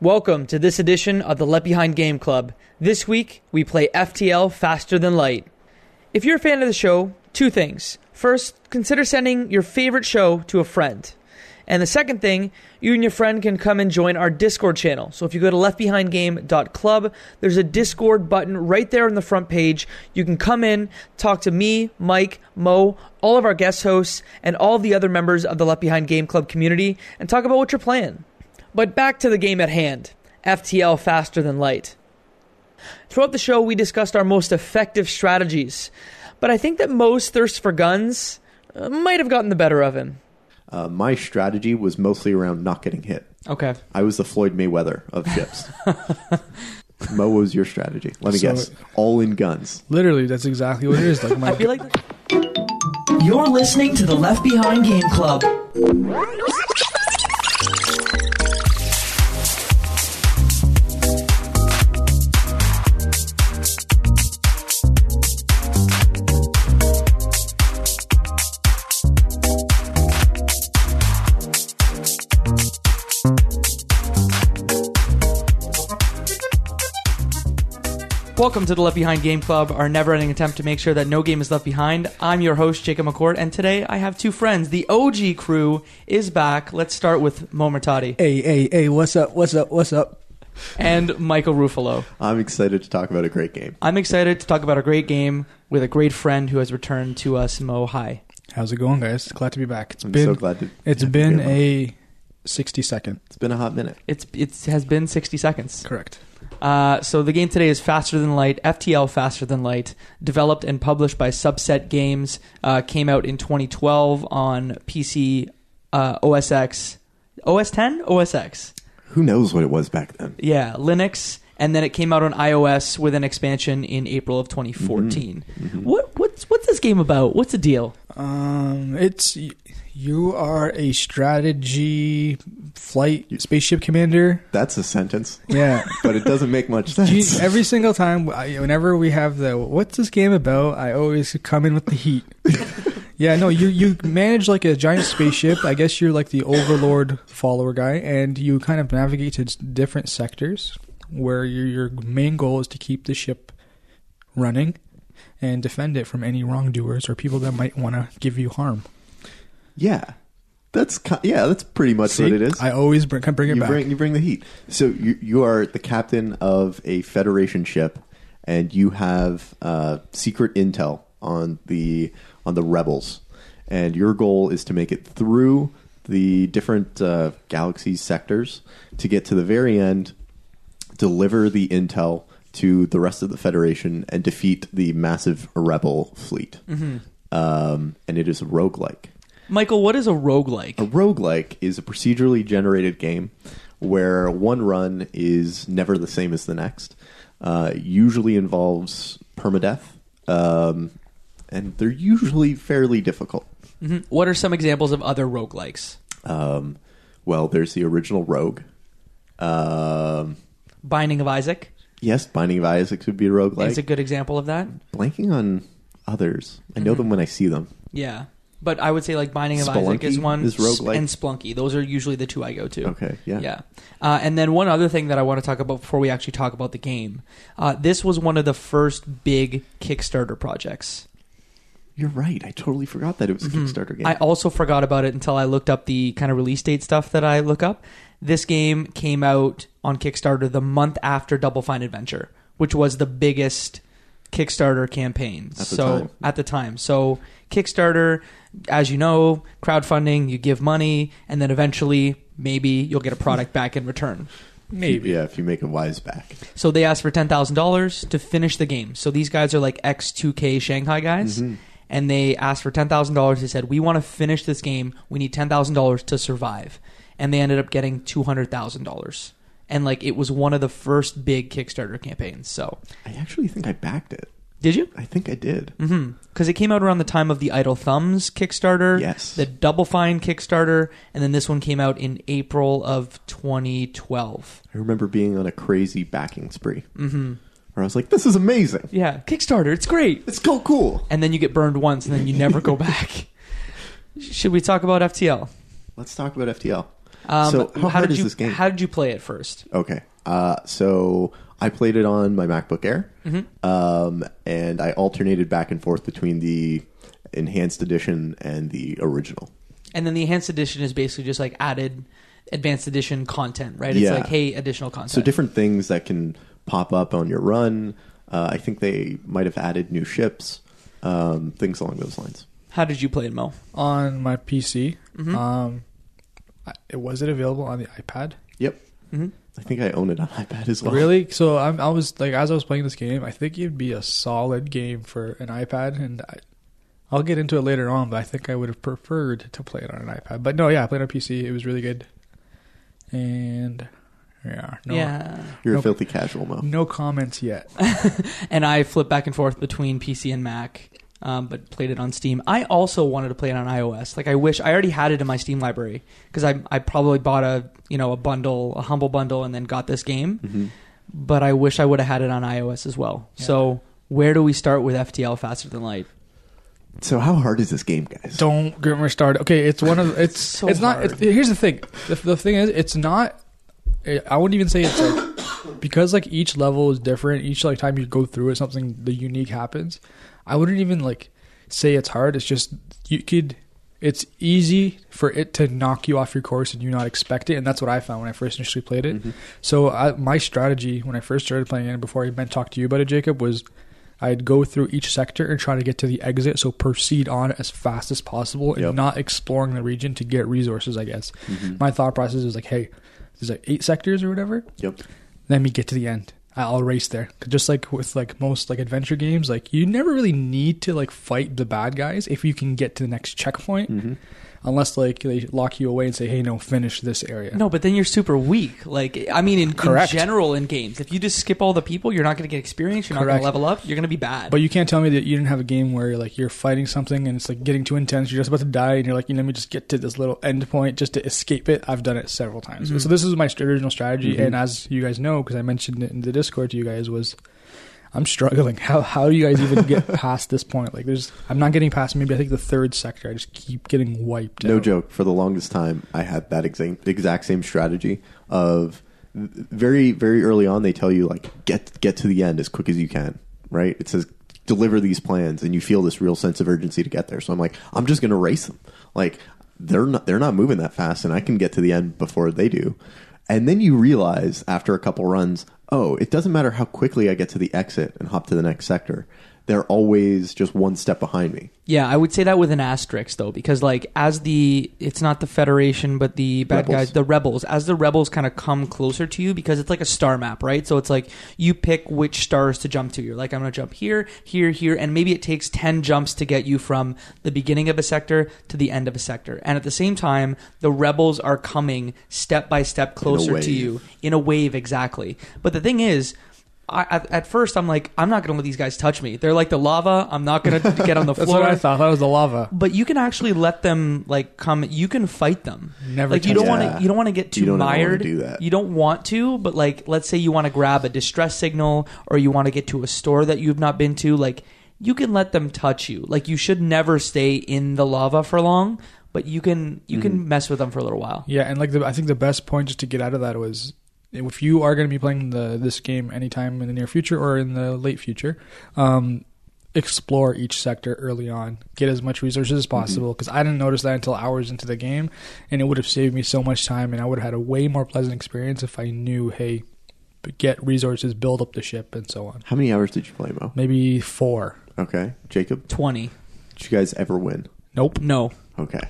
Welcome to this edition of the Left Behind Game Club. This week, we play FTL Faster Than Light. If you're a fan of the show, two things. First, consider sending your favorite show to a friend. And the second thing, you and your friend can come and join our Discord channel. So if you go to leftbehindgame.club, there's a Discord button right there on the front page. You can come in, talk to me, Mike, Mo, all of our guest hosts, and all the other members of the Left Behind Game Club community and talk about what you're playing. But back to the game at hand FTL Faster Than Light. Throughout the show, we discussed our most effective strategies, but I think that Mo's thirst for guns uh, might have gotten the better of him. Uh, my strategy was mostly around not getting hit. Okay. I was the Floyd Mayweather of ships. Mo, what was your strategy? Let me So- guess. All in guns. Literally, that's exactly what it is. Like my I feel like. You're listening to the Left Behind Game Club. Welcome to the Left Behind Game Club, our never ending attempt to make sure that no game is left behind. I'm your host, Jacob McCourt, and today I have two friends. The OG crew is back. Let's start with Mo Murtati hey, hey, hey, what's up? What's up? What's up? and Michael Ruffalo. I'm excited to talk about a great game. I'm excited to talk about a great game with a great friend who has returned to us, Mo. Hi. How's it going, guys? Glad to be back. It's I'm been so glad to. it's to been be here, Mo. a sixty second. It's been a hot minute. It's it has been 60 seconds. Correct. Uh, so the game today is Faster Than Light, FTL Faster Than Light, developed and published by Subset Games. Uh, came out in 2012 on PC, uh, OS X, OS 10, OS X. Who knows what it was back then? Yeah, Linux, and then it came out on iOS with an expansion in April of 2014. What what's what's this game about? What's the deal? Um, it's you are a strategy flight spaceship commander. That's a sentence, Yeah. but it doesn't make much sense. You- every single time, whenever we have the "What's this game about?" I always come in with the heat. yeah, no, you you manage like a giant spaceship. I guess you're like the overlord follower guy, and you kind of navigate to different sectors where your your main goal is to keep the ship running and defend it from any wrongdoers or people that might want to give you harm. Yeah, that's ki- yeah, that's pretty much See? what it is. I always bring, bring it you back. bring you bring the heat. So you you are the captain of a Federation ship, and you have uh, secret intel on the on the rebels, and your goal is to make it through the different uh, galaxy sectors to get to the very end, deliver the intel to the rest of the Federation, and defeat the massive rebel fleet. Um, and it is roguelike. Michael, what is a roguelike? A roguelike is a procedurally generated game where one run is never the same as the next. Uh, usually involves permadeath, um, and they're usually fairly difficult. Mhm. What are some examples of other roguelikes? Um, well, there's the original Rogue. Um, Binding of Isaac yes, Binding of Isaac would be a roguelike. is a good example of that. Blanking on others. I know them when I see them. Yeah. But I would say like Binding of Isaac is one, is roguelike. and Spelunky. Those are usually the two I go to. Okay, yeah. Yeah. Uh, and then one other thing that I want to talk about before we actually talk about the game. Uh, this was one of the first big Kickstarter projects. You're right. I totally forgot that it was a Kickstarter game. Mm-hmm. I also forgot about it until I looked up the kind of release date stuff that I look up. This game came out on Kickstarter the month after Double Fine Adventure, which was the biggest Kickstarter campaign. At the so time. at the time. So Kickstarter, as you know, crowdfunding, you give money and then eventually maybe you'll get a product back in return. Maybe. yeah, if you make a wise back. So they asked for ten thousand dollars to finish the game. So these guys are like X two K Shanghai guys, mm-hmm. and they asked for ten thousand dollars. They said, "We want to finish this game. We need ten thousand dollars to survive," and they ended up getting two hundred thousand dollars. And like it was one of the first big Kickstarter campaigns. So I actually think I backed it. Did you? I think I did. Mm-hmm. Because it came out around the time of the Idle Thumbs Kickstarter, Yes. the Double Fine Kickstarter, and then this one came out in April of 2012. I remember being on a crazy backing spree. Mm-hmm. Where I was like, this is amazing. Yeah, Kickstarter, it's great. It's so cool. and then you get burned once and then you never go back. Should we talk about FTL? Let's talk about FTL. Um, So how hard did is you, this game? How did you play it first? Okay. Uh, so I played it on my MacBook Air, um, and I alternated back and forth between the enhanced edition and the original. And then the enhanced edition is basically just like added advanced edition content, right? It's Yeah. like, hey, additional content. So different things that can pop up on your run. Uh, I think they might have added new ships, um, things along those lines. How did you play it, Mo? on my PC. Mhm. Um, was it available on the iPad? Yep. Mhm. I think I own it on iPad as well. Really? So I'm, I was like, as I was playing this game, I think it'd be a solid game for an iPad, and I, I'll get into it later on. But I think I would have preferred to play it on an iPad. But no, yeah, I played on PC. It was really good, and yeah, no, Yeah. You're Nope. a filthy casual, Mo. no comments yet. and I flip back and forth between PC and Mac, um, but played it on Steam. I also wanted to play it on iOS. Like I wish I already had it in my Steam library because I I probably bought a you know a bundle, a humble bundle, and then got this game. hmm But I wish I would have had it on iOS as well. Yeah. So where do we start with FTL Faster Than Light? So how hard is this game, guys? Don't get me started. Okay, it's one of it's So it's not. It's, here's the thing. The, the thing is, it's not. I wouldn't even say it's like because like each level is different. Each like time you go through it, something the unique happens. I wouldn't even like say it's hard. It's just you could. It's easy for it to knock you off your course and you not expect it, and that's what I found when I first initially played it. Mhm. So I, my strategy when I first started playing it, before I even talked to you about it, Jacob, was I'd go through each sector and try to get to the exit. So proceed on as fast as possible and Yep. not exploring the region to get resources. I guess Mhm. my thought process was like, hey, there's like eight sectors or whatever. Yep. Let me get to the end. I'll race there. Just like with like most like adventure games, like you never really need to like fight the bad guys if you can get to the next checkpoint, hmm unless like they lock you away and say, hey, no, finish this area. No, but then you're super weak. Like I mean, in, in Correct. general, in games, if you just skip all the people, you're not going to get experience. You're not going Correct. to level up. You're going to be bad. But you can't tell me that you didn't have a game where like you're fighting something and it's like getting too intense. You're just about to die, and you're like, "You let me just get to this little end point just to escape it. I've done it several times. Mhm. So this is my st- original strategy, Mhm. and as you guys know, because I mentioned it in the Discord to you guys, was I'm struggling. How how do you guys even get past this point? Like, there's I'm not getting past maybe I think the third sector. I just keep getting wiped. No out. joke. For the longest time, I had that exact exact same strategy of very very early on. They tell you like get get to the end as quick as you can. Right? It says deliver these plans, and you feel this real sense of urgency to get there. So I'm like, I'm just going to race them. Like they're not they're not moving that fast, and I can get to the end before they do. And then you realize after a couple runs, oh, it doesn't matter how quickly I get to the exit and hop to the next sector. They're always just one step behind me. Yeah, I would say that with an asterisk though, because like as the it's not the Federation but the bad Rebels. guys, the rebels, as the rebels kind of come closer to you, because it's like a star map, right? So it's like you pick which stars to jump to. You're like, I'm gonna jump here, here, here, and maybe it takes ten jumps to get you from the beginning of a sector to the end of a sector. And at the same time, the rebels are coming step by step closer to you in a wave, exactly. But the thing is. I, at, at first, I'm like, I'm not going to let these guys touch me. They're like the lava. I'm not going to get on the That's floor what I thought. That was the lava. but you can actually let them like come you can fight them Never like you touch don't want to you don't want to get too You don't wanna mired do that. you don't want to but like let's say you want to grab a distress signal or you want to get to a store that you've not been to like you can let them touch you like you should never stay in the lava for long but you can you can mess with them for a little while Yeah, and like the, I think the best point just to get out of that was if you are going to be playing the this game anytime in the near future or in the late future, um, explore each sector early on. Get as much resources as possible because I didn't notice that until hours into the game, and it would have saved me so much time, and I would have had a way more pleasant experience if I knew, hey, get resources, build up the ship, and so on. How many hours did you play, Mo? Maybe four. Okay, Jacob, 20 did you guys ever win? Nope. no Okay,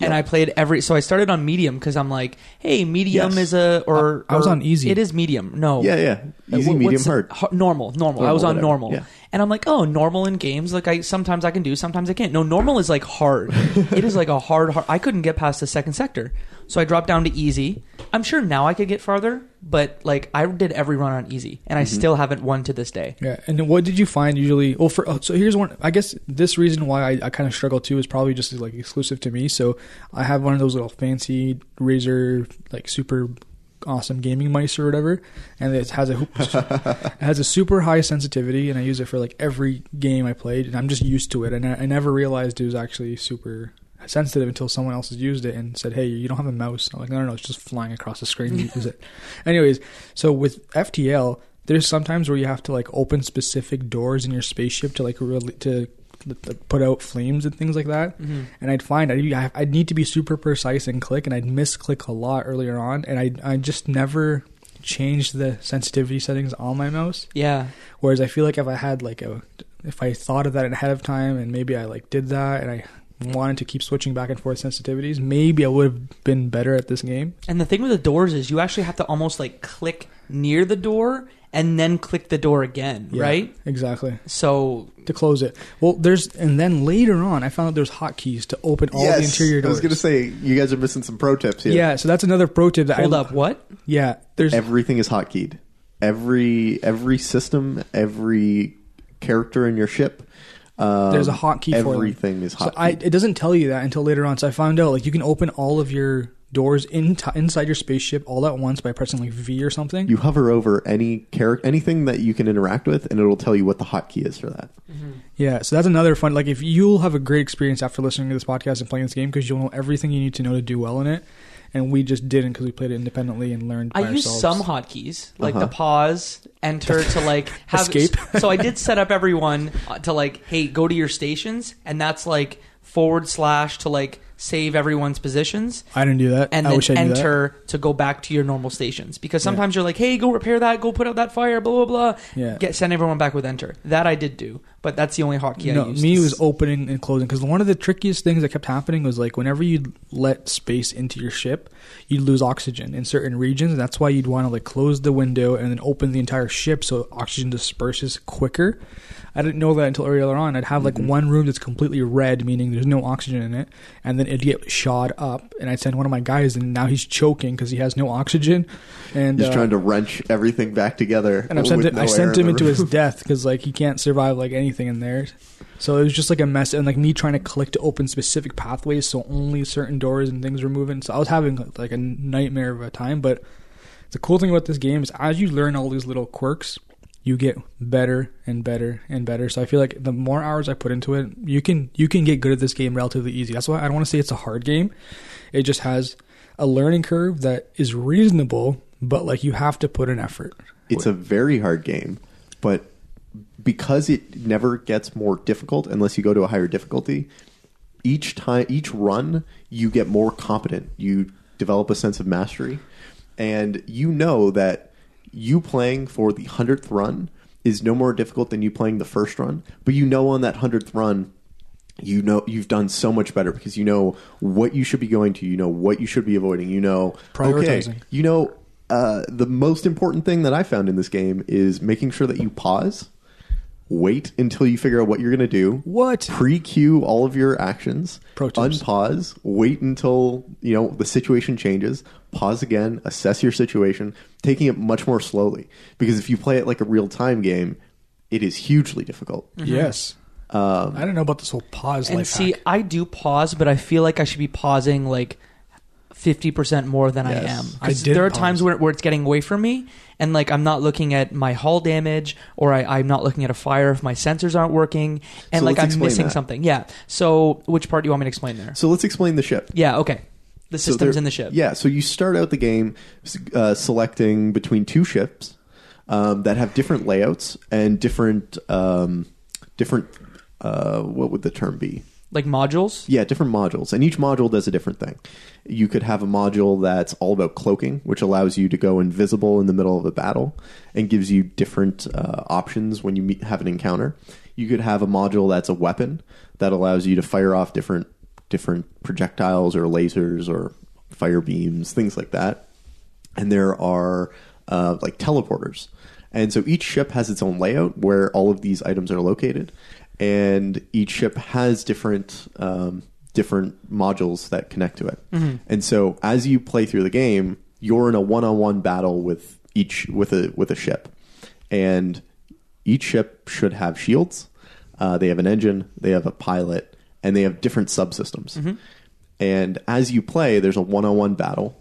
and I played every. So I started on medium because I'm like, hey, medium Yes. is a or I was or- on easy. It is medium. No, yeah, yeah, easy, what- medium, hard. har- normal, normal. I was on whatever. normal, Yeah. and I'm like, oh, normal in games. Like I sometimes I can do, sometimes I can't. No, normal is like hard. it is like a hard, hard. I couldn't get past the second sector, so I dropped down to easy. I'm sure now I could get farther, but like I did every run on easy, and I Mm-hmm. still haven't won to this day. Yeah, and what did you find usually? Well, for oh, so here's one. I guess this reason why I, I kind of struggle too is probably just like exclusive to me. So I have one of those little fancy Razer like super awesome gaming mice or whatever, and it has a it has a super high sensitivity, and I use it for like every game I played, and I'm just used to it, and I, I never realized it was actually super sensitive until someone else has used it and said, "Hey, you don't have a mouse." I'm like, "No, no, no, it's just flying across the screen. Use it." Anyways, so with FTL, there's sometimes where you have to like open specific doors in your spaceship to like really to to put out flames and things like that. Mm-hmm. And I'd find I'd, I'd need to be super precise and click, and I'd misclick a lot earlier on, and I I just never changed the sensitivity settings on my mouse. Yeah. Whereas I feel like if I had like a, if I thought of that ahead of time and maybe I like did that and I wanted to keep switching back and forth sensitivities, maybe I would have been better at this game. And the thing with the doors is you actually have to almost like click near the door and then click the door again, Yeah, right? Exactly. So To close it. Well, there's and then later on, I found out there's hotkeys to open all the interior doors. I was going to say you guys are missing some pro tips here. yeah, so that's another pro tip that hold I up, what? Yeah, there's everything is hotkeyed. Every every system, every character in your ship. Um, There's a hotkey for. Everything is So. I, it doesn't tell you that until later on. So I found out like you can open all of your doors in inside your spaceship all at once by pressing like V or something. you hover over any character, anything that you can interact with, and it'll tell you what the hotkey is for that. yeah, so that's another fun. Like if you'll have a great experience after listening to this podcast and playing this game because you'll know everything you need to know to do well in it. And we just didn't because we played it independently and learned. I use ourselves. some hotkeys, like Uh-huh. the pause, enter to like have Escape. so I did set up everyone uh, to like, hey, go to your stations, and that's like forward slash to like save everyone's positions, I didn't do that. and I then wish I knew that. enter to go back to your normal stations. Because sometimes you're like, hey, go repair that, go put out that fire, blah blah blah. Yeah. Get send everyone back with enter. That I did do, but that's the only hotkey no, I used. me was opening and closing because one of the trickiest things that kept happening was like whenever you let space into your ship, you'd lose oxygen in certain regions. And that's why you'd want to like close the window and then open the entire ship so oxygen disperses quicker. I didn't know that until earlier on. I'd have like Mm-hmm. one room that's completely red, meaning there's no oxygen in it, and then it'd get shot up. And I'd send one of my guys, and now he's choking because he has no oxygen. And He's uh, trying to wrench everything back together. and sent it, no I sent him the into his death because like he can't survive like anything in there. So it was just like a mess, and like me trying to click to open specific pathways, so only certain doors and things were moving. So I was having like a nightmare of a time. But the cool thing about this game is as you learn all these little quirks, you get better and better and better. So I feel like the more hours I put into it, you can you can get good at this game relatively easy. That's why I don't want to say it's a hard game. It just has a learning curve that is reasonable, but like you have to put an effort. It's a very hard game, but because it never gets more difficult unless you go to a higher difficulty, each time each run you get more competent. You develop a sense of mastery and you know that you playing for the 100th run is no more difficult than you playing the first run, but you know on that 100th run you know you've done so much better because you know what you should be going to you know what you should be avoiding you know okay Prioritizing. you know uh, the most important thing that i found in this game is making sure that you pause wait until you figure out what you're going to do. What? Pre-queue all of your actions. Pro tips. unpause. Wait until you know the situation changes. Pause again. Assess your situation. Taking it much more slowly. Because if you play it like a real-time game it is hugely difficult. Yes. um, I don't know about this whole pause And life see, hack. I do pause, but I feel like I should be pausing like fifty percent more than I am. I did there are times where, where it's getting away from me, and like I'm not looking at my hull damage, or I, I'm not looking at a fire if my sensors aren't working, and So like I'm missing that. something. Yeah. So which part do you want me to explain there? so let's explain the ship Yeah. Okay. The systems there- in the ship. Yeah, so you start out the game uh, selecting between two ships um, that have different layouts and different um, different uh, what would the term be? Like modules. Yeah, different modules, and each module does a different thing. You could have a module that's all about cloaking, which allows you to go invisible in the middle of a battle and gives you different uh, options when you meet, have an encounter. You could have a module that's a weapon that allows you to fire off different different projectiles or lasers or fire beams, things like that. And there are uh, like teleporters, and so each ship has its own layout where all of these items are located, and each ship has different um, different modules that connect to it. And so as you play through the game, you're in a one-on-one battle with each with a with a ship, and each ship should have shields. Uh, they have an engine, they have a pilot, and they have different subsystems. And as you play, there's a one-on-one battle,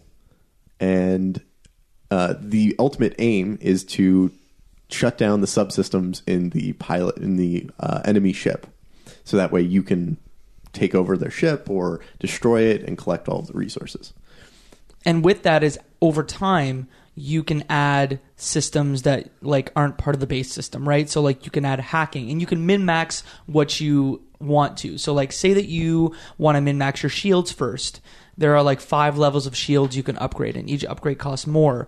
and uh, the ultimate aim is to shut down the subsystems in the pilot in the uh, enemy ship, so that way you can take over their ship or destroy it and collect all the resources. and with that is over time you can add systems that like aren't part of the base system right? So like you can add hacking and you can min max what you want to. So like say that you want to min max your shields first. There are like five levels of shields you can upgrade and each upgrade costs more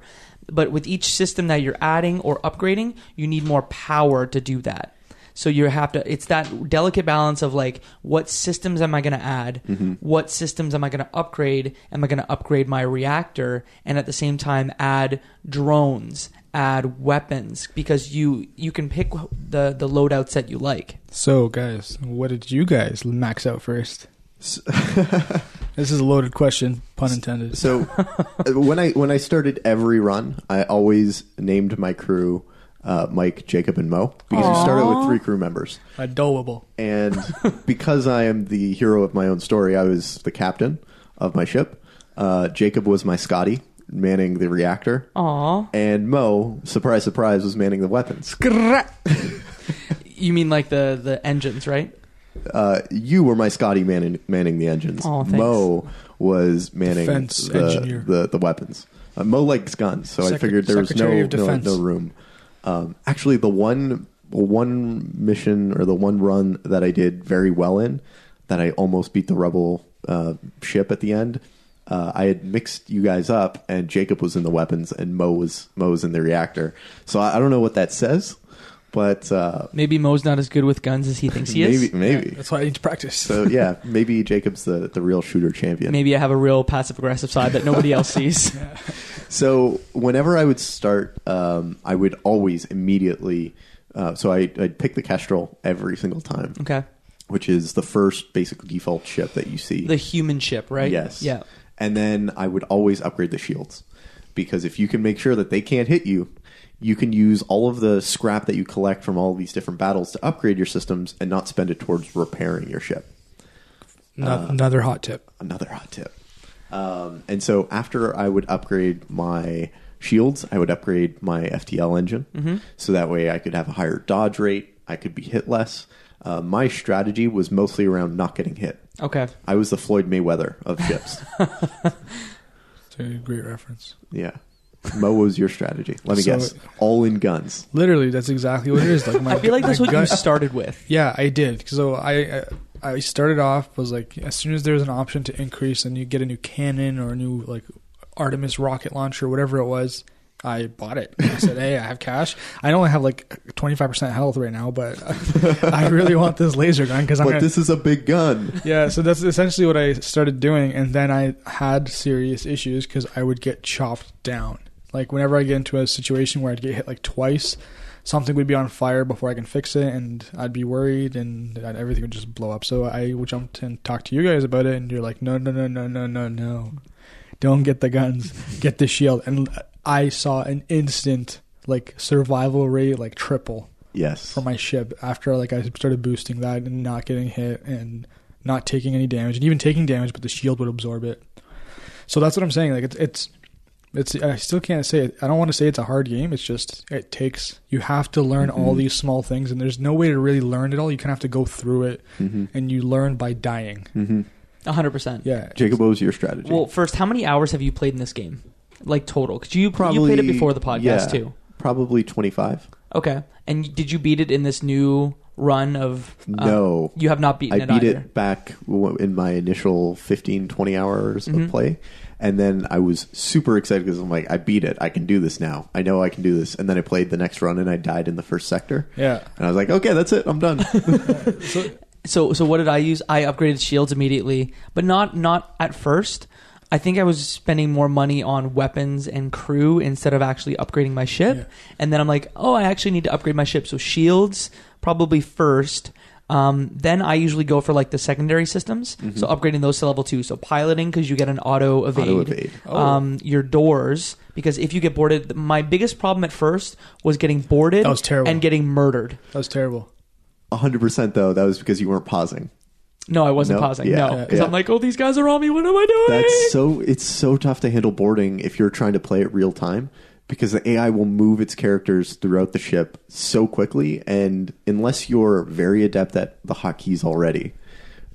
but with each system that you're adding or upgrading you need more power to do that so you have to it's that delicate balance of like what systems am I going to add? Mm-hmm. What systems am I going to upgrade? Am I going to upgrade my reactor and at the same time add drones, add weapons because you you can pick the the loadouts that you like. So, guys, what did you guys max out first? this is a loaded question, pun intended. So when I when I started every run, I always named my crew uh, Mike, Jacob, and Mo because we started with three crew members. Adorable. And because I am the hero of my own story, I was the captain of my ship. Uh, Jacob was my Scotty, manning the reactor. Aw. And Mo, surprise, surprise, was manning the weapons. You mean like the the engines, right? Uh, you were my Scotty manning, manning the engines. Aw, thanks. Mo was manning Defense the, engineer. the the weapons. Uh, Mo likes guns, so I Secret- figured there was no Secretary of no, Defense. no room. Um, actually, the one one mission or the one run that I did very well in, that I almost beat the rebel uh, ship at the end. Uh, I had mixed you guys up, and Jacob was in the weapons, and Mo was Mo was in the reactor. So I, I don't know what that says, but uh, Maybe Mo's not as good with guns as he thinks he maybe is. maybe. That's why I need to practice. So yeah, maybe Jacob's the, the real shooter champion. Maybe I have a real passive aggressive side that nobody else sees. So whenever I would start, um, I would always immediately. Uh, so I, I'd pick the Kestrel every single time, Okay. which is the first basic default ship that you see. The human ship, right? Yes. Yeah. And then I would always upgrade the shields because if you can make sure that they can't hit you, you can use all of the scrap that you collect from all these different battles to upgrade your systems and not spend it towards repairing your ship. No- another hot tip. another hot tip. Um, and so after I would upgrade my shields, I would upgrade my FTL engine, so that way I could have a higher dodge rate. I could be hit less. Uh, my strategy was mostly around not getting hit. Okay. I was the Floyd Mayweather of ships. It's a great reference. yeah. Mo was your strategy. Let me So- guess. All in guns. Literally, that's exactly what it is. Like my, I feel like that's my what gut- you started with. Yeah, I did. So I, I I started off was like as soon as there was an option to increase and you get a new cannon or a new like Artemis rocket launcher, whatever it was, I bought it. I said, "Hey, I have cash. I only have like twenty five percent health right now, but I really want this laser gun because I'm But gonna, this is a big gun. yeah." So that's essentially what I started doing, and then I had serious issues because I would get chopped down. Like whenever I get into a situation where I'd get hit like twice, something would be on fire before I can fix it, and I'd be worried, and everything would just blow up. So I would jump and talk to you guys about it, and you're like, no, no, no, no, no, no, no, don't get the guns, get the shield. And I saw an instant like survival rate like triple Yes. for my ship after like I started boosting that and not getting hit and not taking any damage, and even taking damage, but the shield would absorb it. So that's what I'm saying. Like it's it's it's I still can't say it. I don't want to say it's a hard game. It's just it takes you have to learn all these small things, and there's no way to really learn it all. You kind of have to go through it, hmm and you learn by dying. hmm hundred percent. Yeah, Jacob, what was your strategy? Well, first, how many hours have you played in this game? Like total? Because you you Probably- played it before the podcast yeah. too. Probably 25. Okay. And did you beat it in this new run of? uh, No. you have not beaten it. I it beat either. it back in my initial 15, 20 hours Mhm. of play. And then I was super excited because I'm like, I beat it. I can do this now. I know I can do this. And then I played the next run and I died in the first sector. yeah. And I was like, okay, that's it. I'm done. So so what did I use? I upgraded shields immediately, but not not at first. I think I was spending more money on weapons and crew instead of actually upgrading my ship. Yeah. And then I'm like, oh, I actually need to upgrade my ship. So shields probably first. Um, then I usually go for like the secondary systems. So upgrading those to level two. So piloting because you get an auto evade. Auto evade. Oh. Um, your doors because if you get boarded, my biggest problem at first was getting boarded That was terrible. and getting murdered. That was terrible. 100% though, that was because you weren't pausing. No, I wasn't No? pausing. Yeah. no, because Yeah. I'm like, oh, these guys are on me. What am I doing? That's so, it's so tough to handle boarding if you're trying to play it real time because the AI will move its characters throughout the ship so quickly. And unless you're very adept at the hotkeys already,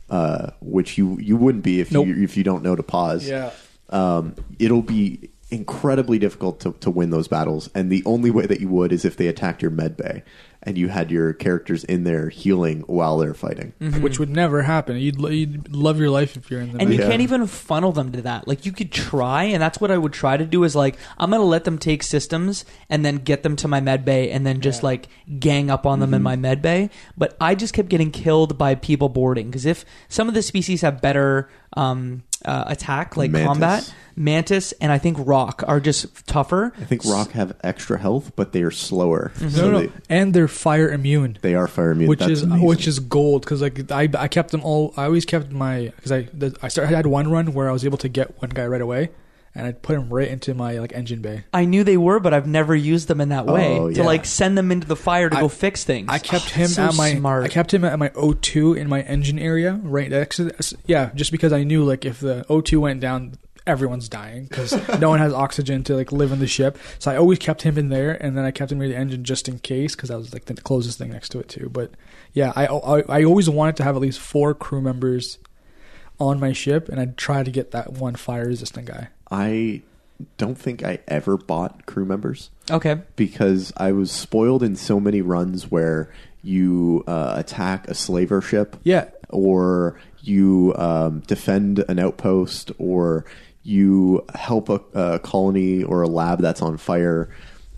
uh, which you you wouldn't be if Nope. you if you don't know to pause. Yeah. um, it'll be incredibly difficult to, to win those battles. And the only way that you would is if they attacked your med bay and you had your characters in there healing while they're fighting. Which would never happen. You'd, you'd love your life if you're in the and you Yeah. can't even funnel them to that. Like you could try, and that's what I would try to do. Is like I'm gonna let them take systems and then get them to my med bay, and then just Yeah. like gang up on them in my med bay. But I just kept getting killed by people boarding because if some of the species have better um, uh, attack, like Mantis. combat, mantis, and I think rock are just tougher. I think rock have extra health, but they are slower. No, So no, They, and they're fire immune. they are fire immune. which That's is amazing. which is gold because like I, I kept them all I always kept my because I the, I started I had one run where I was able to get one guy right away and I put him right into my like engine bay. I knew they were, but I've never used them in that way Oh, to yeah. like send them into the fire to I- go fix things. I kept Oh, him so at my smart. I kept him at my O2 in my engine area right next to this. yeah just because I knew like if the O2 went down everyone's dying because no one has oxygen to like live in the ship so I always kept him in there and then I kept him near the engine just in case because that was like the closest thing next to it too but yeah I, I I always wanted to have at least four crew members on my ship and I'd try to get that one fire resistant guy I don't think I ever bought crew members okay. because I was spoiled in so many runs where you uh, attack a slaver ship. yeah or you um, defend an outpost, or you help a, a colony or a lab that's on fire,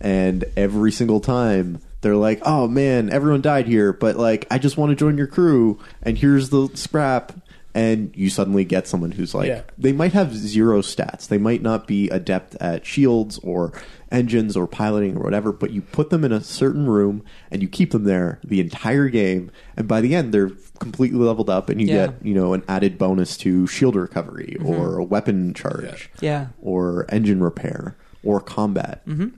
and every single time they're like, "Oh man, everyone died here, but like I just want to join your crew, and here's the scrap." And you suddenly get someone who's like, Yeah. they might have zero stats. They might not be adept at shields or engines or piloting or whatever, but you put them in a certain room and you keep them there the entire game. And by the end, they're completely leveled up and you Yeah. get, you know, an added bonus to shield recovery or a weapon charge Yeah. or engine repair or combat. Mm-hmm.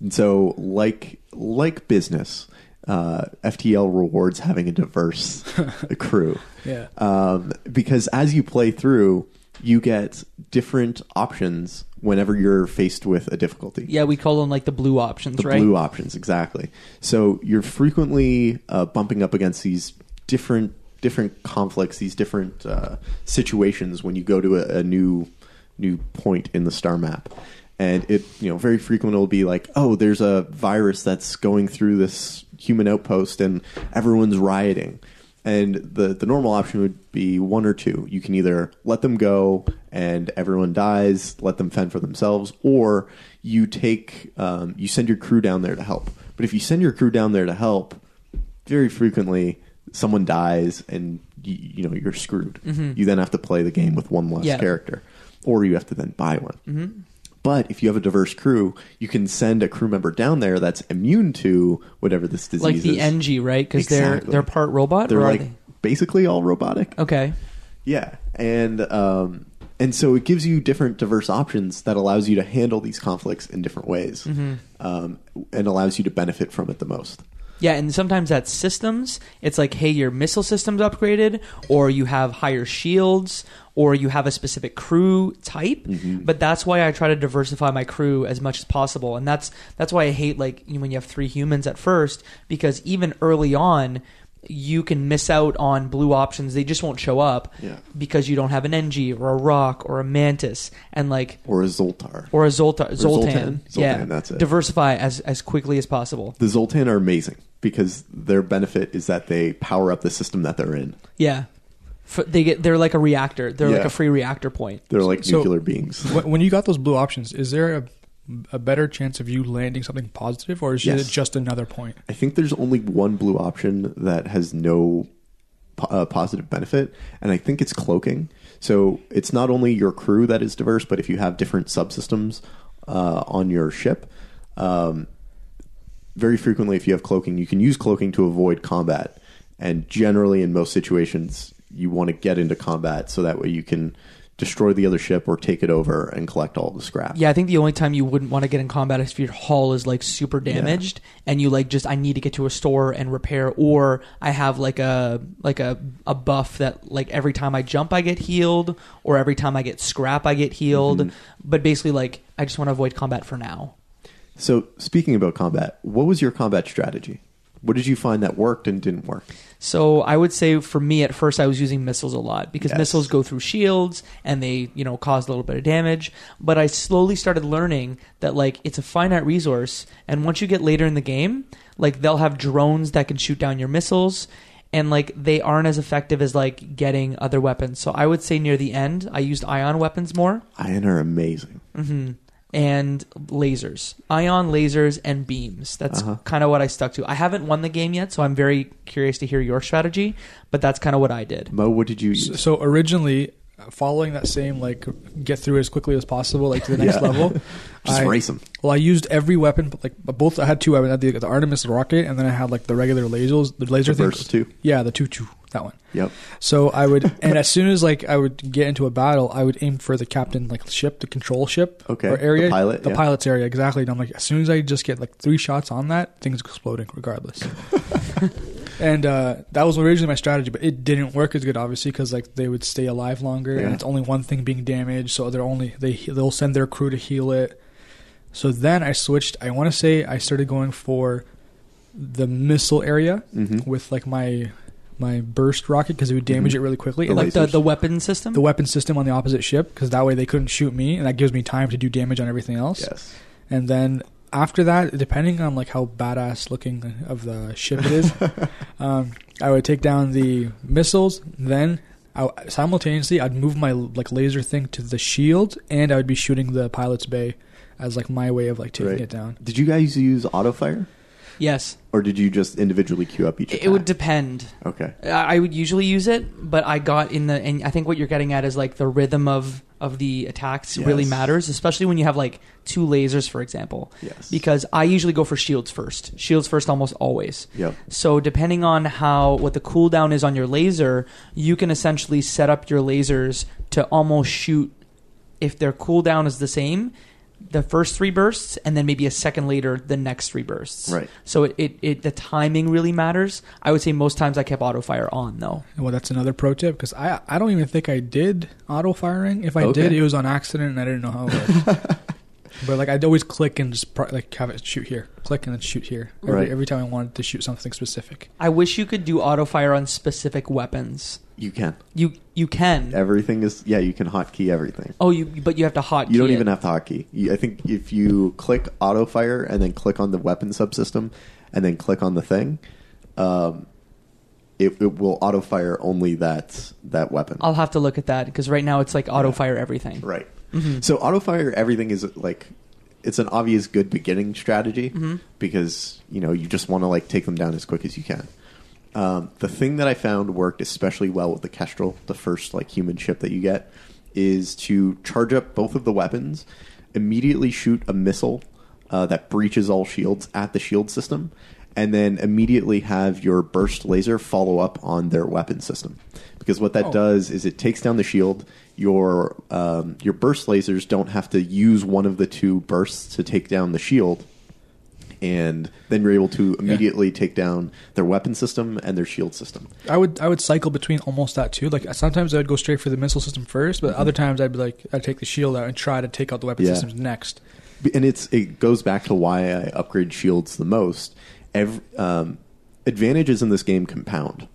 And so, like like business, uh, FTL rewards having a diverse crew yeah um, because as you play through, you get different options whenever you're faced with a difficulty. Yeah, we call them like the blue options, The right? blue options, exactly. So you're frequently uh, bumping up against these different different conflicts, these different uh, situations when you go to a, a new new point in the star map. And it, you know, very frequently will be like, oh, there's a virus that's going through this human outpost, and everyone's rioting. And the the normal option would be one or two. You can either let them go and everyone dies, let them fend for themselves, or you take um, you send your crew down there to help. But if you send your crew down there to help, very frequently someone dies and you, you know you're screwed. You then have to play the game with one less Mm-hmm. Yeah. character, or you have to then buy one. Mm-hmm. But if you have a diverse crew, you can send a crew member down there that's immune to whatever this disease is. like the is. Engi, right? Because they're they're part robot. They're or are like they? basically all robotic. okay. Yeah, and um, and so it gives you different diverse options that allows you to handle these conflicts in different ways, Mm-hmm. um, and allows you to benefit from it the most. Yeah, and sometimes that's systems. It's like, hey, your missile system's upgraded, or you have higher shields, or you have a specific crew type. Mm-hmm. But that's why I try to diversify my crew as much as possible, and that's that's why I hate like when you have three humans at first, because even early on. You can miss out on blue options; they just won't show up Yeah. because you don't have an Engi or a Rock or a Mantis, and like Or a Zoltar. or a Zolta, Zoltan. Zoltan. Yeah, that's it. Diversify as as quickly as possible. The Zoltan are amazing because their benefit is that they power up the system that they're in. Yeah, F- they get they're like a reactor. They're like a free reactor point. They're like So- nuclear beings. When when you got those blue options, is there a, a better chance of you landing something positive, or is Yes. it just another point? I think there's only one blue option that has no po- uh, positive benefit, and I think it's cloaking. So it's not only your crew that is diverse, but if you have different subsystems uh, on your ship, um, very frequently, if you have cloaking, you can use cloaking to avoid combat. And generally, in most situations, you want to get into combat so that way you can destroy the other ship or take it over and collect all the scrap. Yeah, I think the only time you wouldn't want to get in combat is if your hull is like super damaged and you like just I need to get to a store and repair, or I have like a like a a buff that like every time I jump I get healed, or every time I get scrap I get healed. Mm-hmm. But basically, like I just want to avoid combat for now. So, speaking about combat, what was your combat strategy? What did you find that worked and didn't work? So I would say for me at first I was using missiles a lot because Yes. missiles go through shields and they, you know, cause a little bit of damage. But I slowly started learning that like it's a finite resource and once you get later in the game, like they'll have drones that can shoot down your missiles and like they aren't as effective as like getting other weapons. So I would say near the end I used ion weapons more. Ion are amazing. hmm And lasers, ion lasers, and beams. That's Uh-huh. kind of what I stuck to. I haven't won the game yet, so I'm very curious to hear your strategy. But that's kind of what I did. Mo, what did you use? So, so originally, uh, following that same like get through as quickly as possible, like to the next Yeah. level. Just I, race them. Well, I used every weapon, but, like both. I had two weapons. I had the, the Artemis rocket, and then I had like the regular lasers, the laser The thing. burst too. Yeah, the two two that one. Yep. So I would, and as soon as like I would get into a battle, I would aim for the captain like ship, the control ship, Okay, or area, the pilot, the yeah. pilot's area exactly. And I'm like, as soon as I just get like three shots on that, things exploding regardless. and uh, that was originally my strategy, but it didn't work as good, obviously, because like they would stay alive longer, Yeah. and it's only one thing being damaged, so they're only they they'll send their crew to heal it. So then I switched. I want to say I started going for the missile area hmm with like my my burst rocket because it would damage Mhm. it really quickly. The and, like like the, the weapon system. the weapon system on the opposite ship because that way they couldn't shoot me, and that gives me time to do damage on everything else. Yes. And then after that, depending on like how badass looking of the ship it is, um, I would take down the missiles. Then I, simultaneously, I'd move my like laser thing to the shield, and I would be shooting the pilot's bay as like my way of like taking Right. it down. Did you guys use auto fire, yes, or did you just individually queue up each? it, it would depend. Okay. I I would usually use it, but I got in the and I think what you're getting at is like the rhythm of of the attacks really matters, especially when you have like two lasers, for example. Yes. Because I usually go for shields first. Shields first almost always. Yep. So depending on how what the cooldown is on your laser, you can essentially set up your lasers to almost shoot if their cooldown is the same, the first three bursts, and then maybe a second later the next three bursts. Right. So it, it, it the timing really matters. I would say most times I kept auto fire on though. Well, that's another pro tip because I I don't even think I did auto firing. If I Okay. did, it was on accident and I didn't know how it worked. but like I'd always click and just pr- like have it shoot here, click and then shoot here every, Right. every time I wanted to shoot something specific. I wish you could do auto fire on specific weapons. You can. You you can. Everything is yeah. You can hotkey everything. Oh, you but you have to hotkey. You don't it. even have to hotkey. You, I think if you click auto fire and then click on the weapon subsystem and then click on the thing, um, it, it will auto fire only that that weapon. I'll have to look at that because right now it's like auto fire everything. Right. Mhm. So auto fire everything is like it's an obvious good beginning strategy Mhm. because you know you just want to like take them down as quick as you can. Um, the thing that I found worked especially well with the Kestrel, the first like human ship that you get, is to charge up both of the weapons, immediately shoot a missile uh, that breaches all shields at the shield system, and then immediately have your burst laser follow up on their weapon system. Because what that Oh. does is it takes down the shield. Your um, your burst lasers don't have to use one of the two bursts to take down the shield, and then you're able to immediately take down their weapon system and their shield system. I would I would cycle between almost that too. Like sometimes I would go straight for the missile system first, but other times I'd be like I'd take the shield out and try to take out the weapon Mm-hmm. Yeah. systems next. and it's it goes back to why I upgrade shields the most. Every, um, advantages in this game compound.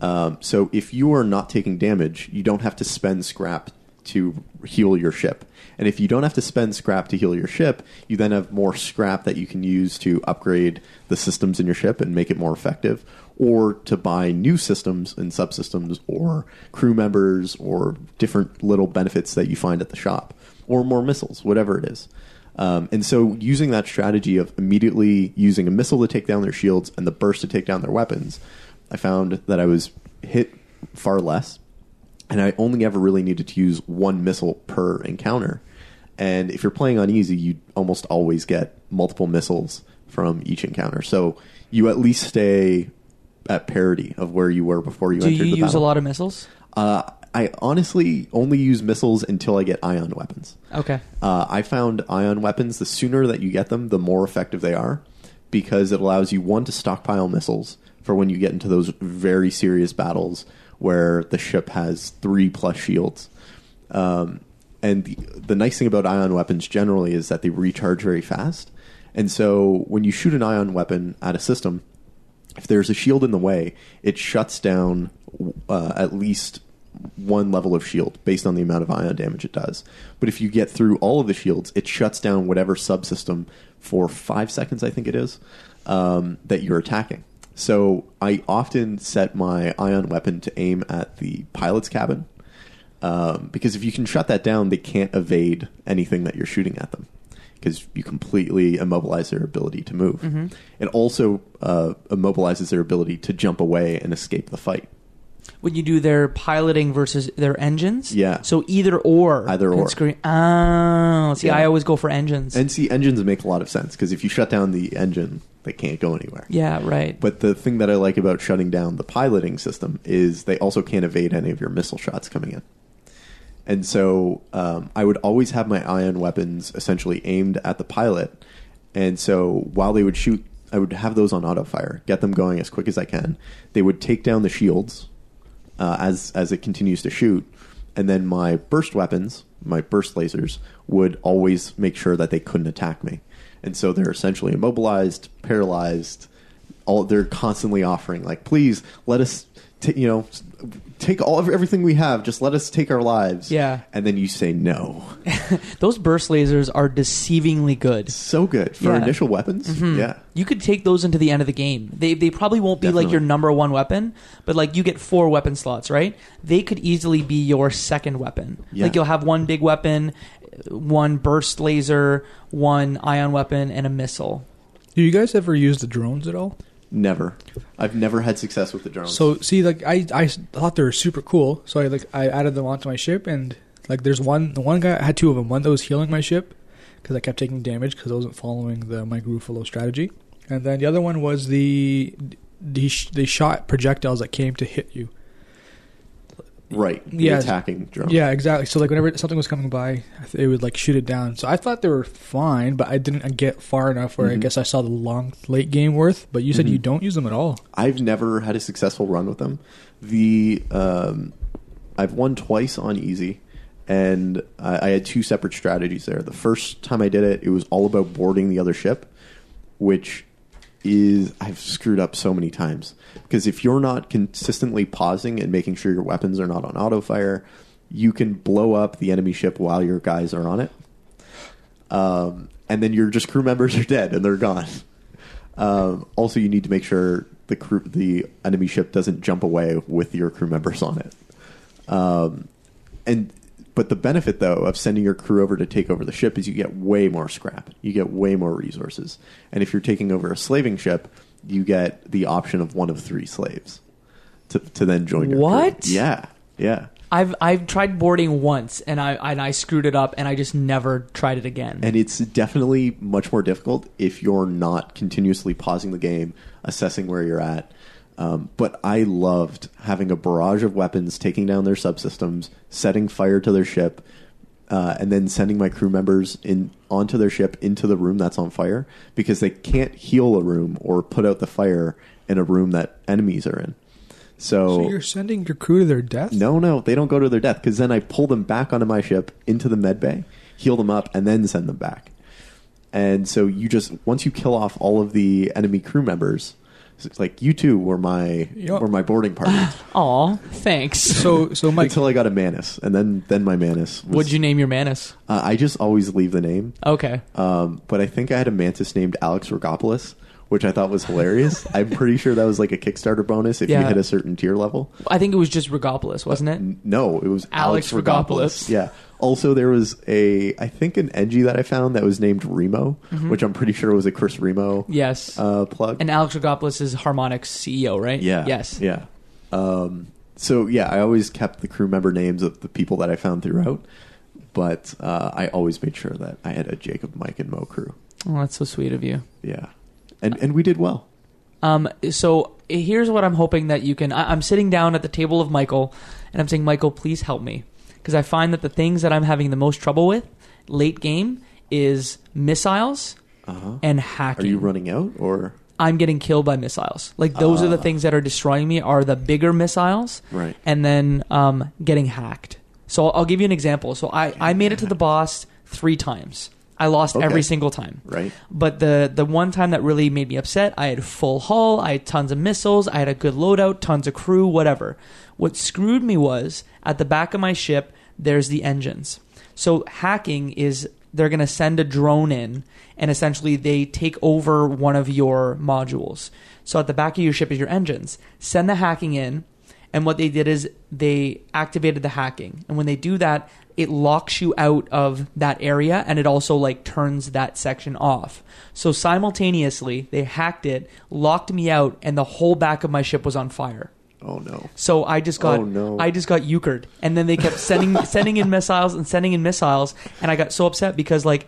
Um, so if you are not taking damage, you don't have to spend scrap to heal your ship. And if you don't have to spend scrap to heal your ship, you then have more scrap that you can use to upgrade the systems in your ship and make it more effective, or to buy new systems and subsystems, or crew members, or different little benefits that you find at the shop, or more missiles, whatever it is. Um, and so, using that strategy of immediately using a missile to take down their shields and the burst to take down their weapons, I found that I was hit far less, and I only ever really needed to use one missile per encounter. And if you're playing on easy, you almost always get multiple missiles from each encounter. So you at least stay at parity of where you were before you Do entered you the use battle. a lot of missiles? Uh, I honestly only use missiles until I get ion weapons. Okay. Uh, I found ion weapons, the sooner that you get them, the more effective they are because it allows you, one, to stockpile missiles for when you get into those very serious battles where the ship has three plus shields. Um, and the, the nice thing about ion weapons generally is that they recharge very fast. And so when you shoot an ion weapon at a system, if there's a shield in the way, it shuts down uh, at least one level of shield based on the amount of ion damage it does. But if you get through all of the shields, it shuts down whatever subsystem for five seconds, I think it is, um, that you're attacking. So I often set my ion weapon to aim at the pilot's cabin um, because if you can shut that down, they can't evade anything that you're shooting at them because you completely immobilize their ability to move. Mm-hmm. It also uh, immobilizes their ability to jump away and escape the fight. When you do their piloting versus their engines. Yeah. So either or. Either or. Screen. Oh, see, Yeah. I always go for engines. And see, engines make a lot of sense because if you shut down the engine, they can't go anywhere. yeah, right. But the thing that I like about shutting down the piloting system is they also can't evade any of your missile shots coming in. And so um, I would always have my ion weapons essentially aimed at the pilot. And so while they would shoot, I would have those on auto fire, get them going as quick as I can. They would take down the shields uh, as as it continues to shoot, and then my burst weapons, my burst lasers, would always make sure that they couldn't attack me. And so they're essentially immobilized, paralyzed. All they're constantly offering, like, please let us, ta you know, take all of everything we have. Just let us take our lives. Yeah. And then you say no. Those burst lasers are deceivingly good. so good for Yeah. Initial weapons. Mm-hmm. Yeah. You could take those into the end of the game. They they probably won't be like Definitely. your number one weapon, but like you get four weapon slots, right? They could easily be your second weapon. Yeah. Like you'll have one big weapon, one burst laser, one ion weapon, and a missile. Do you guys ever use the drones at all? Never. I've never had success with the drones. So see, like I, I thought they were super cool, so I like I added them onto my ship, and like there's one, the one guy I had two of them. One that was healing my ship because I kept taking damage because I wasn't following the my Gruffalo strategy, and then the other one was the the they shot projectiles that came to hit you. Right. The Yeah. attacking drones. Yeah, exactly. So like whenever something was coming by, it would like shoot it down. So I thought they were fine, but I didn't get far enough where I Mhm. guess I saw the long late game worth. But you said you don't use them at all. I've never had a successful run with them. The um, I've won twice on easy, and I, I had two separate strategies there. The first time I did it, it was all about boarding the other ship, which is I've screwed up so many times because if you're not consistently pausing and making sure your weapons are not on auto fire, you can blow up the enemy ship while your guys are on it. Um, and then your just crew members are dead and they're gone. Um, also, you need to make sure the crew, the enemy ship doesn't jump away with your crew members on it. Um, and but the benefit though of sending your crew over to take over the ship is you get way more scrap. You get way more resources. And if you're taking over a slaving ship, you get the option of one of three slaves to to then join your crew. What? Yeah, yeah. I've I've tried boarding once and I and I screwed it up and I just never tried it again. And it's definitely much more difficult if you're not continuously pausing the game, assessing where you're at. Um, but I loved having a barrage of weapons, taking down their subsystems, setting fire to their ship, uh, and then sending my crew members in onto their ship into the room that's on fire because they can't heal a room or put out the fire in a room that enemies are in. So, So you're sending your crew to their death? no, no, they don't go to their death because then I pull them back onto my ship into the med bay, heal them up, and then send them back. And so you just once you kill off all of the enemy crew members, like you two were my Yup. were my boarding partners. Aw, thanks. So so Mike, until I got a Mantis, and then then my Mantis. Was, What'd you name your Mantis? Uh, I just always leave the name, Okay. um, but I think I had a Mantis named Alex Rigopulos, which I thought was hilarious. I'm pretty sure that was like a Kickstarter bonus if you hit a certain tier level. I think it was just Rigopulos, wasn't it? N- No, it was Alex Alex, Rigopulos. Rigopulos. Yeah. Also, there was a, I think, an Engi that I found that was named Remo, which I'm pretty sure was a Chris Remo Yes. uh, plug. and Alex Rigopulos is Harmonix CEO, right? yeah. Yes. Yeah. Um, so yeah, I always kept the crew member names of the people that I found throughout, but uh, I always made sure that I had a Jacob, Mike, and Mo crew. Oh, that's so sweet of you. Yeah, and and we did well. Um, so here's what I'm hoping that you can. I, I'm sitting down at the table of Michael, and I'm saying, Michael, please help me, because I find that the things that I'm having the most trouble with late game is missiles Uh-huh. and hacking. Are you running out or I'm getting killed by missiles. Like those are the Ah. things that are destroying me. Are the bigger missiles, right? and then um, getting hacked. So I'll, I'll give you an example. So I, I made it to the boss three times. I lost Okay. every single time. right? But the the one time that really made me upset, I had full hull, I had tons of missiles, I had a good loadout, tons of crew, whatever. What screwed me was at the back of my ship, there's the engines. So hacking is they're going to send a drone in and essentially they take over one of your modules. So at the back of your ship is your engines. Send the hacking in and what they did is they activated the hacking. And when they do that, it locks you out of that area and it also like turns that section off. So simultaneously, they hacked it, locked me out, and the whole back of my ship was on fire. Oh no. So I just got Oh, no. I just got euchred. And then they kept sending sending in missiles and sending in missiles and I got so upset because like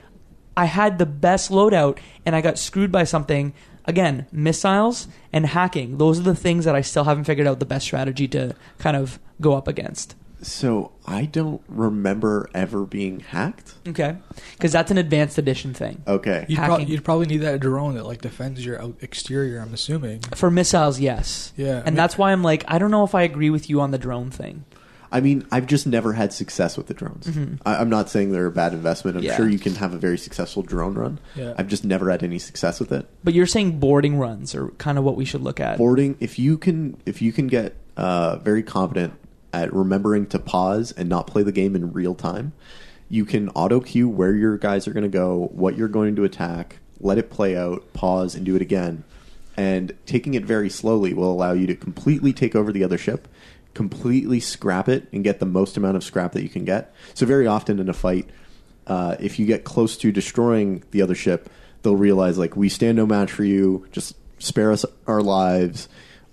I had the best loadout and I got screwed by something again, missiles and hacking. Those are the things that I still haven't figured out the best strategy to kind of go up against. So I don't remember ever being hacked. Okay. Cuz that's an advanced edition thing. Okay. You'd, Hacking. you'd probably need that drone that like defends your out- exterior. I'm assuming. For missiles, yes. Yeah, I And mean- that's why I'm like I don't know if I agree with you on the drone thing. I mean, I've just never had success with the drones. I, I'm not saying they're a bad investment. I'm Mm-hmm. Yeah. sure you can have a very successful drone run. Yeah. I've just never had any success with it. But you're saying boarding runs are kind of what we should look at. Boarding, if you can, if you can get uh, very competent at remembering to pause and not play the game in real time, you can auto cue where your guys are going to go, what you're going to attack, let it play out, pause, and do it again. And taking it very slowly will allow you to completely take over the other ship, completely scrap it, and get the most amount of scrap that you can get. So very often in a fight, uh, if you get close to destroying the other ship, they'll realize like we stand no match for you. Just spare us our lives,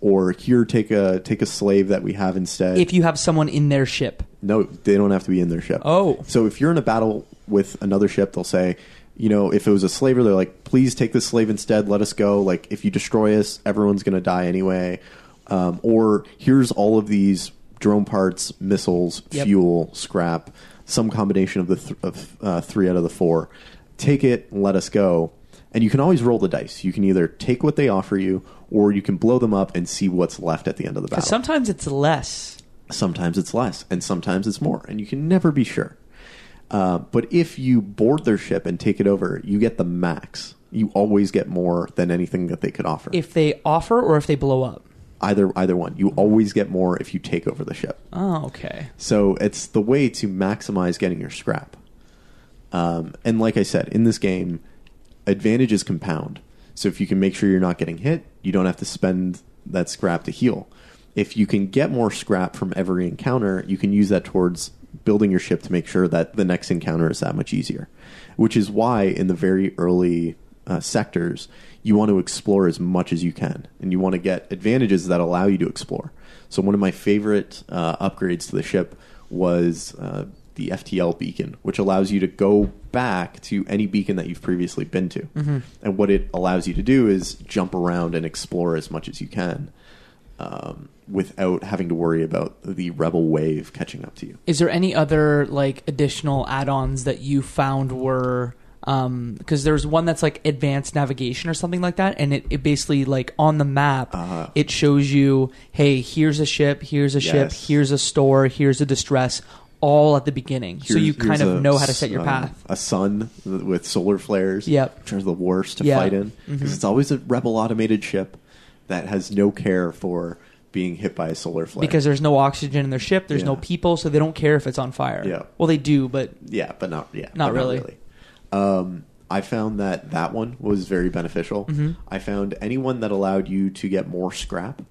or here take a take a slave that we have instead. if you have someone in their ship. no, they don't have to be in their ship. Oh. so if you're in a battle with another ship, they'll say, you know, if it was a slaver, they're like, please take this slave instead. Let us go. Like if you destroy us, everyone's going to die anyway. Um, or here's all of these drone parts, missiles, Yep. fuel, scrap, some combination of the th- of uh, three out of the four. Take it and let us go. And you can always roll the dice. You can either take what they offer you, or you can blow them up and see what's left at the end of the battle. Sometimes it's less. sometimes it's less, and sometimes it's more, and you can never be sure. Uh, but if you board their ship and take it over, you get the max. You always get more than anything that they could offer. If they offer or if they blow up. either either one, you always get more if you take over the ship. Oh, okay. So it's the way to maximize getting your scrap. Um, and like I said, in this game, advantages compound. So if you can make sure you're not getting hit, you don't have to spend that scrap to heal. If you can get more scrap from every encounter, you can use that towards building your ship to make sure that the next encounter is that much easier. Which is why in the very early uh, sectors, you want to explore as much as you can, and you want to get advantages that allow you to explore. So one of my favorite uh, upgrades to the ship was uh, the FTL beacon, which allows you to go back to any beacon that you've previously been to. And what it allows you to do is jump around and explore as much as you can um, without having to worry about the rebel wave catching up to you. Is there any other like additional add-ons that you found were because there's one that's like advanced navigation or something like that and it, it basically like on the map Uh-huh. it shows you hey here's a ship here's a ship here's a store here's a distress all at the beginning so you kind here's of a know how to set your s- path A sun with solar flares, Yep. which are the worst to Yeah. fight in because Mhm. it's always a rebel automated ship that has no care for being hit by a solar flare. because there's no oxygen in their ship there's no Yeah. people so they don't care if it's on fire Yeah. well they do but yeah, but not yeah, Not but really. Um, I found that that one was very beneficial. Mhm. I found anyone that allowed you to get more scrap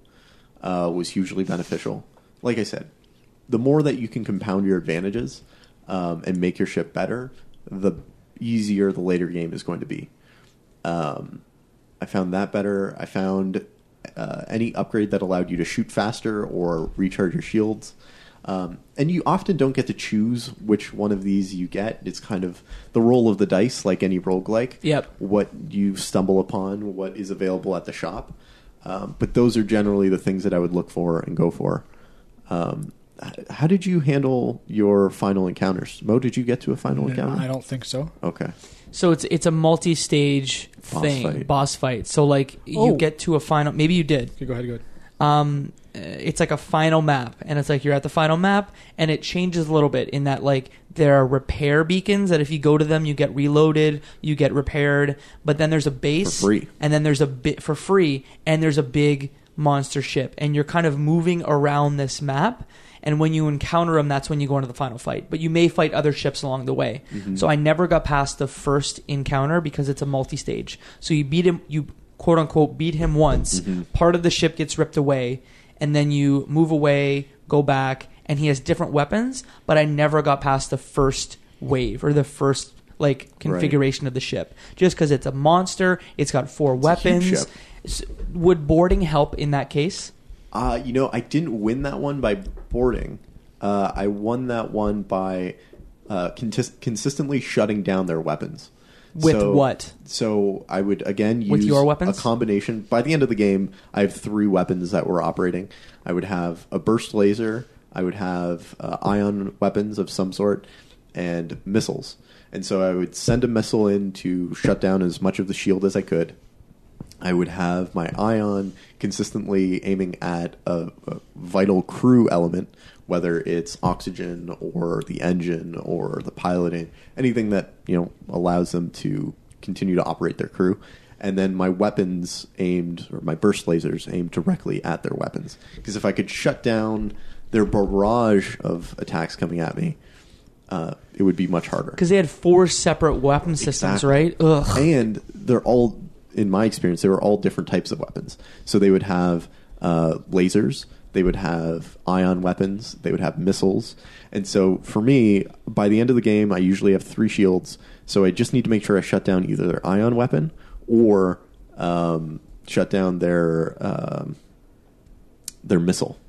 uh, was hugely beneficial. Like I said, the more that you can compound your advantages um, and make your ship better, the easier the later game is going to be. Um, I found that better. I found uh, any upgrade that allowed you to shoot faster or recharge your shields. Um, and you often don't get to choose which one of these you get. It's kind of the roll of the dice, like any roguelike. Yep. What you stumble upon, what is available at the shop. Um, but those are generally the things that I would look for and go for. Um, how did you handle your final encounters? Mo, did you get to a final encounter? I don't think so. Okay. So it's it's a multi-stage Boss thing, fight. boss fight. So like you Oh. get to a final. Maybe you did. Okay, go ahead. Go ahead. Um, it's like a final map, and it's like you're at the final map, and it changes a little bit in that like there are repair beacons that if you go to them, you get reloaded, you get repaired. But then there's a base For free. and then there's a bit for free, and there's a big monster ship, and you're kind of moving around this map. And when you encounter them, that's when you go into the final fight. But you may fight other ships along the way. Mm-hmm. So I never got past the first encounter because it's a multi-stage. So you beat him, you quote unquote beat him once. Mm-hmm. Part of the ship gets ripped away, and then you move away, go back, and he has different weapons. But I never got past the first wave or the first like configuration of the ship, just because it's a monster. It's got four It's weapons. Would boarding help in that case? Uh, you know, I didn't win that one by boarding. Uh, I won that one by uh, contis- consistently shutting down their weapons. With So- what? So I would again use With your weapons? a combination. By the end of the game, I have three weapons that were operating. I would have a burst laser. I would have uh, ion weapons of some sort and missiles. And so I would send a missile in to shut down as much of the shield as I could. I would have my ion consistently aiming at a, a vital crew element, whether it's oxygen or the engine or the piloting, anything that you know allows them to continue to operate their crew. And then my weapons aimed, or my burst lasers aimed directly at their weapons. Because if I could shut down their barrage of attacks coming at me, uh, it would be much harder. Because they had four separate weapon systems, Exactly. right? Ugh. and they're all in my experience they were all different types of weapons. So they would have uh, lasers they would have ion weapons they would have missiles. And so for me by the end of the game i usually have three shields. So i just need to make sure i shut down either their ion weapon or um, shut down their um, their missile.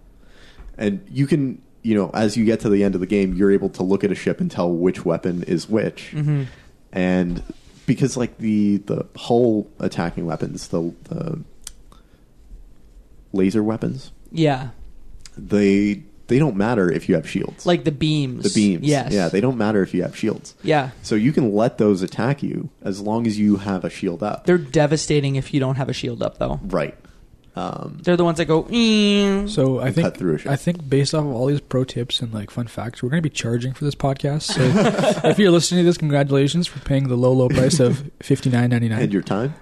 And you can you know as you get to the end of the game you're able to look at a ship and tell which weapon is which. Mm-hmm. and because like the the hull attacking weapons the, the laser weapons Yeah. they they don't matter if you have shields Like the beams. the beams Yes. yeah they don't matter if you have shields Yeah. so you can let those attack you as long as you have a shield up They're devastating if you don't have a shield up, though. right um, They're the ones that go. "Mm." So I think cut through a ship. I think based off of all these pro tips and like fun facts, we're going to be charging for this podcast. So if you're listening to this, congratulations for paying the low low price of fifty nine ninety and nine. your time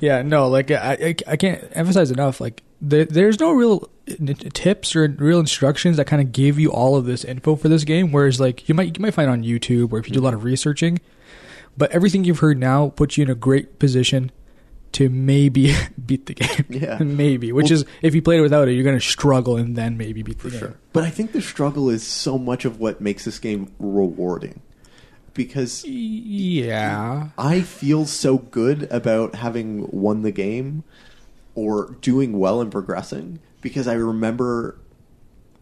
Yeah, no, like I, I, I can't emphasize enough. Like there, there's no real n- tips or real instructions that kind of give you all of this info for this game. Whereas like you might you might find on YouTube or if you do a lot of researching, but everything you've heard now puts you in a great position to maybe beat the game. Yeah. maybe. Which Well- is if you played it without it, you're going to struggle and then maybe beat the for game. sure. But I think the struggle is so much of what makes this game rewarding. Because Yeah. I feel so good about having won the game or doing well and progressing because I remember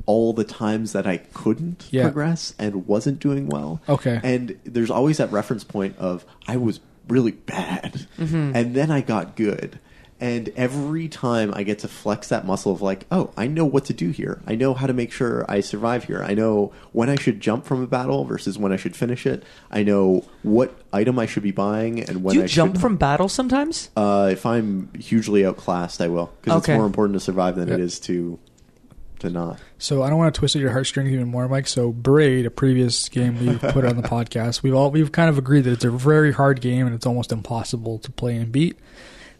all the times that I couldn't Yeah. progress and wasn't doing well. Okay. And there's always that reference point of I was really bad Mm-hmm. and then I got good. And every time I get to flex that muscle of like, oh, I know what to do here. I know how to make sure I survive here. I know when I should jump from a battle versus when I should finish it. I know what item I should be buying and when Do you I jump should from battle sometimes? uh, if I'm hugely outclassed, I will because Okay. it's more important to survive than it Yeah. is to to not. So I don't want to twist your heartstrings even more, Mike. So Braid, a previous game we put on the podcast, we've all we've kind of agreed that it's a very hard game and it's almost impossible to play and beat.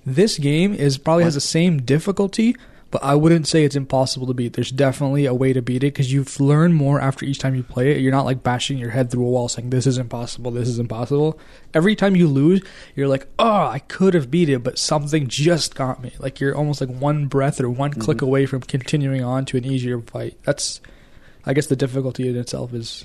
This game is probably has the same difficulty, but I wouldn't say it's impossible to beat. There's definitely a way to beat it because you've learned more after each time you play it. You're not like bashing your head through a wall saying this is impossible, this is impossible. Every time you lose, you're like, oh, I could have beat it, but something just got me. Like you're almost like one breath or one click mm-hmm. away from continuing on to an easier fight. That's, I guess, the difficulty in itself is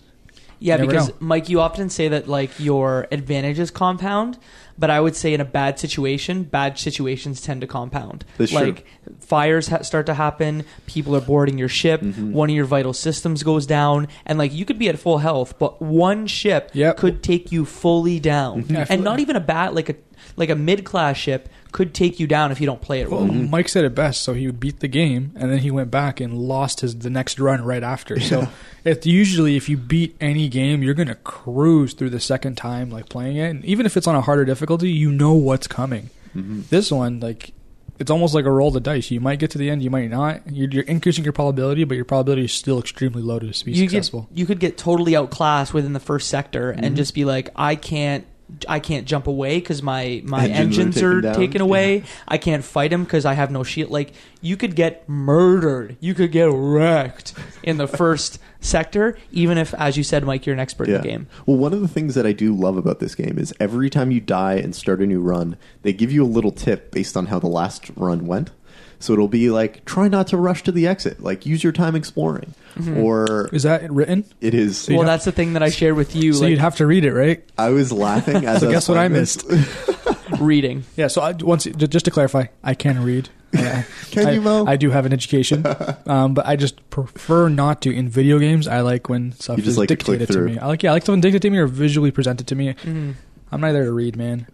Yeah, because know. Mike, you often say that like your advantages compound, but I would say in a bad situation, bad situations tend to compound. That's true. like fires ha- start to happen, people are boarding your ship, Mm-hmm. one of your vital systems goes down, and like you could be at full health, but one ship Yep. could take you fully down, feel- and not even a bad like a like a mid class ship could take you down if you don't play it well. Well, Mike said it best. So he would beat the game, and then he went back and lost his the next run right after. So it's usually if you beat any game, you're gonna cruise through the second time like playing it, and even if it's on a harder difficulty, you know what's coming. Mm-hmm. This one, like, it's almost like a roll of the dice. You might get to the end, you might not. You're, you're increasing your probability, but your probability is still extremely low to be you successful. Get, you could get totally outclassed within the first sector Mm-hmm. and just be like, I can't. I can't jump away because my, my Engines engines, are taken taken, away. I can't fight him because I have no shield. Like you could get murdered. You could get wrecked in the first sector, even if, as you said, Mike, you're an expert in the game. Well, one of the things that I do love about this game is every time you die and start a new run, they give you a little tip based on how the last run went. So it'll be like, try not to rush to the exit. Like, use your time exploring. Or Is that written? it is. Well, that's the thing that I shared with you, So like you'd have to read it, right? I was laughing as So guess what I missed? reading. Yeah. So I, once, just to clarify, I can read. Uh, Can I, you, Mo? I do have an education, um, but I just prefer not to. In video games, I like when stuff You just is like dictated to through. me. I like yeah, I like something dictated to me or visually presented to me. Mhm. I'm not there to read, man.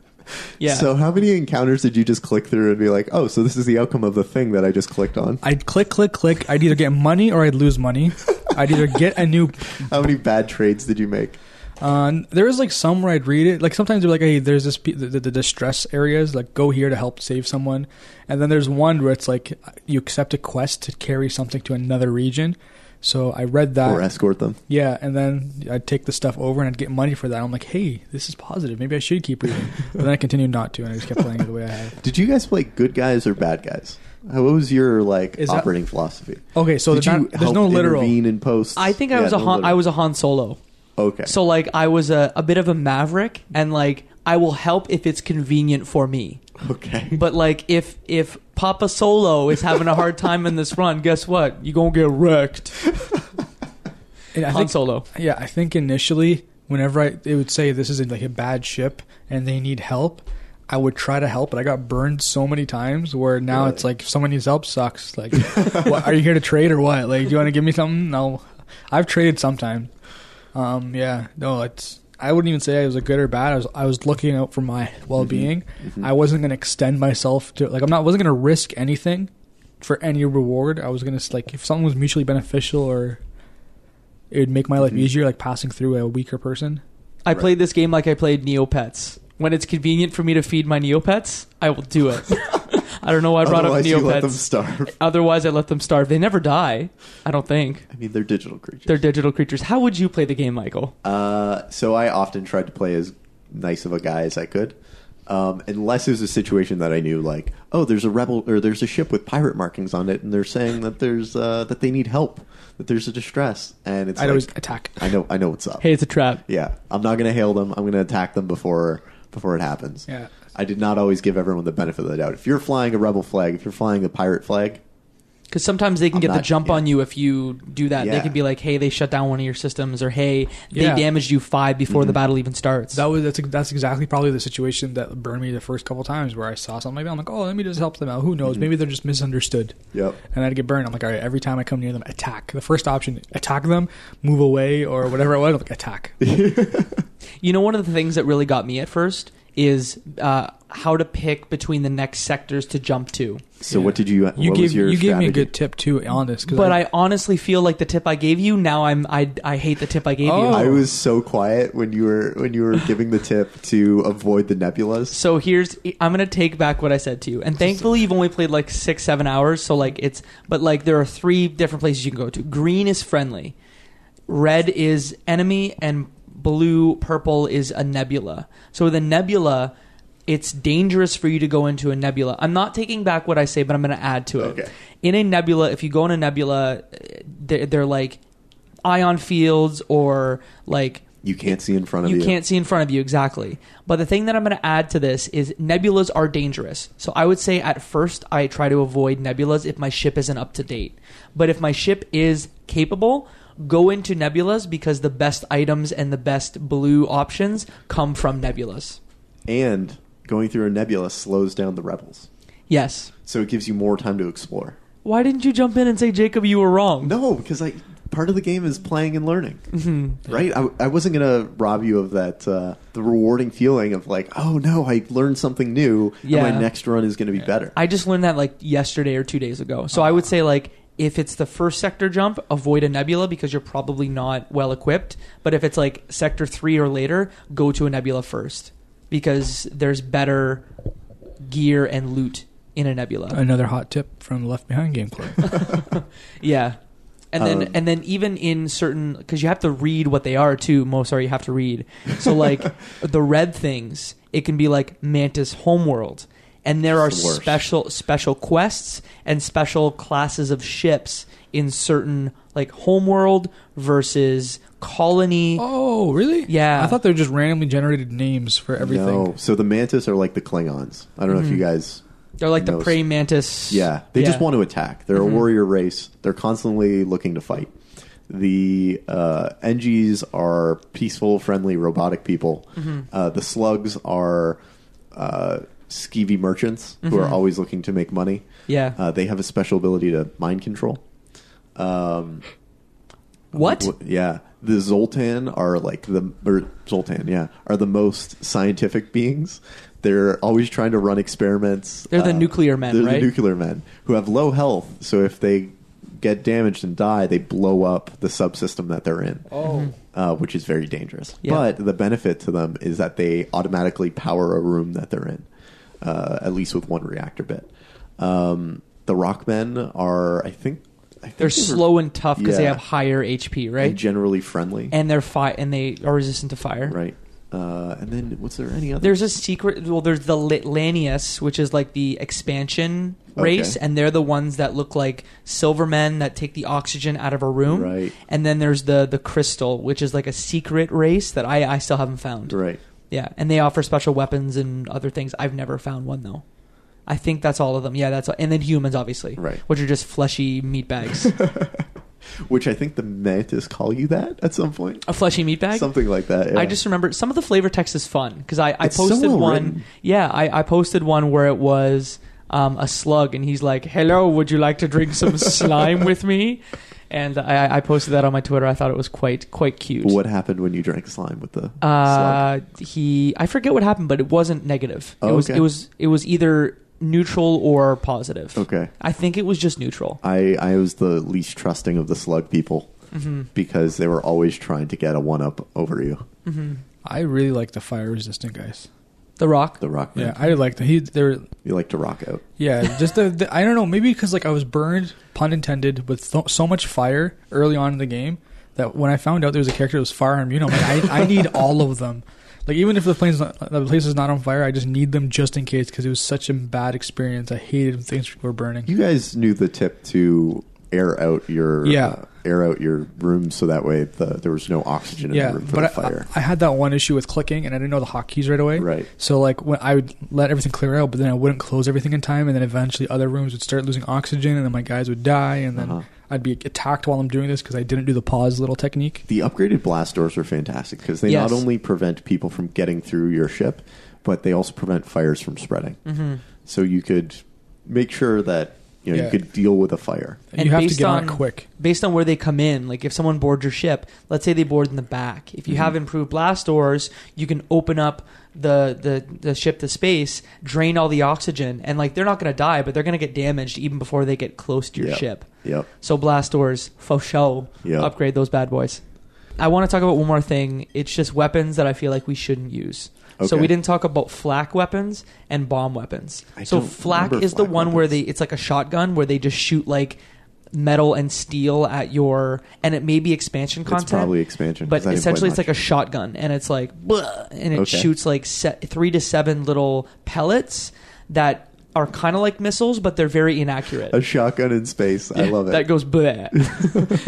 Yeah. So, how many encounters did you just click through and be like, oh, so this is the outcome of the thing that I just clicked on? I'd click, click, click. I'd either get money or I'd lose money. I'd either get a new. How many bad trades did you make? Uh, there is like some where I'd read it. Like sometimes they're like, "Hey, there's this pe- the, the, the distress areas. Like go here to help save someone." And then there's one where it's like you accept a quest to carry something to another region. So I read that. or escort them? Yeah, and then I'd take the stuff over and I'd get money for that. I'm like, hey, this is positive. Maybe I should keep reading. but then I continued not to, and I just kept playing it the way I have. Did you guys play good guys or bad guys? What was your like Is that- operating philosophy? Okay, so Did there's, you not, there's help no literal. intervene in posts? I think I Yeah, was a no Han, I literal. was a Han Solo. okay. So like I was a, a bit of a maverick, and like I will help if it's convenient for me. okay. But like if if Papa Solo is having a hard time in this run, guess what? You gonna get wrecked. And I Han think, Solo. yeah, I think initially, whenever I they would say this is like a bad ship and they need help, I would try to help, but I got burned so many times where now Really? it's like if someone needs help sucks. Like, what, are you here to trade or what? Like, do you want to give me something? No, I've traded sometimes. Um, yeah, no, it's. I wouldn't even say I was a good or bad. I was I was looking out for my well being. Mm-hmm. I wasn't gonna extend myself to like I'm not wasn't gonna risk anything for any reward. I was gonna like if something was mutually beneficial or it would make my life Mhm. easier, like passing through a weaker person. I Right. played this game like I played Neopets. When it's convenient for me to feed my Neopets, I will do it. I don't know why I brought Otherwise, up you let them Neopets. starve. Otherwise, I let them starve. They never die. I don't think I mean, they're digital creatures. they're digital creatures. How would you play the game, Michael? Uh, so I often tried to play as nice of a guy as I could, um, unless it was a situation that I knew, like, oh, there's a rebel or there's a ship with pirate markings on it, and they're saying that there's uh, that they need help, that there's a distress, and it's I'd like, always attack. I know, I know what's up. Hey, it's a trap. Yeah, I'm not gonna hail them. I'm gonna attack them before before it happens. Yeah. I did not always give everyone the benefit of the doubt. If you're flying a rebel flag, if you're flying a pirate flag, Because sometimes they can I'm get the jump yeah. on you if you do that. They Yeah. can be like, "Hey, they shut down one of your systems," or "Hey, they Yeah. damaged you five before Mm-hmm. the battle even starts." That was that's that's exactly probably the situation that burned me the first couple times where I saw something like that. I'm like, oh, let me just help them out. Who knows? Mhm. Maybe they're just misunderstood. yep. and I'd get burned. I'm like, all right, every time I come near them, attack. The first option, attack them, move away, or whatever it was. I'm like, attack. You know, one of the things that really got me at first is uh, how to pick between the next sectors to jump to. So Yeah. what did you? You what gave was your you gave me a strategy? good tip too on this. 'cause But I honestly feel like the tip I gave you now I'm I, I hate the tip I gave Oh. you. I was so quiet when you were when you were giving the tip to avoid the nebulas. So here's I'm gonna take back what I said to you, and thankfully you've only played like six seven hours. So like it's but like there are three different places you can go to. Green is friendly, red is enemy, and blue purple is a nebula. So the nebula, it's dangerous for you to go into a nebula. I'm not taking back what I say, but I'm gonna add to it. Okay. In a nebula, if you go in a nebula, uh, they're, they're like ion fields or like You can't see in front of you. you can't see in front of you exactly. But the thing that I'm going to add to this is nebulas are dangerous. So I would say at first I try to avoid nebulas if my ship isn't up to date. But if my ship is capable, go into nebulas because the best items and the best blue options come from nebulas. And going through a nebula slows down the rebels, Yes. so it gives you more time to explore. Why didn't you jump in and say Jacob you were wrong? No, because I part of the game is playing and learning, Mhm. right? I, I wasn't gonna rob you of that uh, the rewarding feeling of like, oh no, I learned something new, Yeah. and my next run is gonna be better. I just learned that like yesterday or two days ago. So I would say like if it's the first sector jump, avoid a nebula because you're probably not well equipped. But if it's like sector three or later, go to a nebula first because there's better gear and loot in a nebula. Another hot tip from the Left Behind gameplay. Yeah. And then Um, and then even in certain because you have to read what they are too. Most are you have to read. So like the red things, it can be like Mantis Homeworld, and there are the special special quests and special classes of ships in certain like Homeworld versus Colony. oh, really? Yeah. I thought they were just randomly generated names for everything. No, so the mantis are like the Klingons. I don't know if you guys. They're like the knows. praying mantis. Yeah, they just want to attack. They're Mhm. a warrior race. They're constantly looking to fight. The uh, Engis are peaceful, friendly, robotic people. Uh, the slugs are uh, skeevy merchants who are Mhm. always looking to make money. Yeah. Uh, they have a special ability to mind control. Um, what? wh- Yeah, the Zoltan are like the or Zoltan, yeah, are the most scientific beings. They're always trying to run experiments. They're the nuclear men, they're right? The nuclear men who have low health, so if they get damaged and die, they blow up the subsystem that they're in, Oh. uh, which is very dangerous. Yeah. But the benefit to them is that they automatically power a room that they're in, uh, at least with one reactor bit. Um, the Rockmen are, I think, I think They're they were- slow and tough because they have higher HP, right? and generally friendly, and they're fi- and they are resistant to fire. right? Uh, and then, what's there any other? There's a secret. Well, there's the Lanius, which is like the expansion race, Okay. and they're the ones that look like Silvermen that take the oxygen out of a room. Right. And then there's the the Crystal, which is like a secret race that I I still haven't found. right. Yeah, and they offer special weapons and other things. I've never found one though. I think that's all of them. Yeah, that's all. and then humans, obviously, Right. Which are just fleshy meat bags. Which I think the mantis call you that at some point, a fleshy meat bag. something like that. yeah. I just remember some of the flavor text is fun because I, I It's so posted well one. written. Yeah, I, I posted one where it was um, a slug, and he's like, "Hello, would you like to drink some slime with me?" And I, I posted that on my Twitter. I thought it was quite quite cute. What happened when you drank slime with the slug? Uh, he I forget what happened, but it wasn't negative. Oh, it was okay. it was it was either neutral or positive. Okay. I think it was just neutral. I, I was the least trusting of the slug people hmm because they were always trying to get a one up over you. hmm I really like the fire resistant guys. The Rock. The rock Yeah. I like the he. They're You like to rock out. yeah, just the, the I don't know. Maybe because like I was burned, pun intended, with so, so much fire early on in the game that when I found out there was a character that was fire immune, I'm like, I, I need all of them. Like even if the plane's not, the place is not on fire, I just need them just in case because it was such a bad experience. I hated when things were burning. You guys knew the tip to air out your Yeah. uh, air out your room so that way the, there was no oxygen in yeah, the room for but the I, fire. I had that one issue with clicking, and I didn't know the hotkeys right away. right. So like when I would let everything clear out, but then I wouldn't close everything in time, and then eventually other rooms would start losing oxygen, and then my guys would die, and then Uh-huh. I'd be attacked while I'm doing this because I didn't do the pause little technique. The upgraded blast doors are fantastic because they Yes. not only prevent people from getting through your ship, but they also prevent fires from spreading. hmm So you could make sure that you know Yeah. you could deal with a fire. And, And you have to based get on, on- it quick. based on where they come in, like if someone boards your ship, let's say they board in the back. If you Mhm. have improved blast doors, you can open up the, the the ship to space, drain all the oxygen, and like they're not going to die, but they're going to get damaged even before they get close to your Yep. ship. Yep. So blast doors, faux show, Yep. upgrade those bad boys. I want to talk about one more thing. It's just weapons that I feel like we shouldn't use. So we didn't talk about flak weapons and bomb weapons. I so flak is the flak one where they it's like a shotgun where they just shoot like metal and steel at your and it may be expansion It's content. probably expansion. but essentially it's much. like a shotgun and it's like and it Okay. shoots like se- 3 to 7 little pellets that are kind of like missiles but they're very inaccurate. a shotgun in space. I love it. That goes bleh.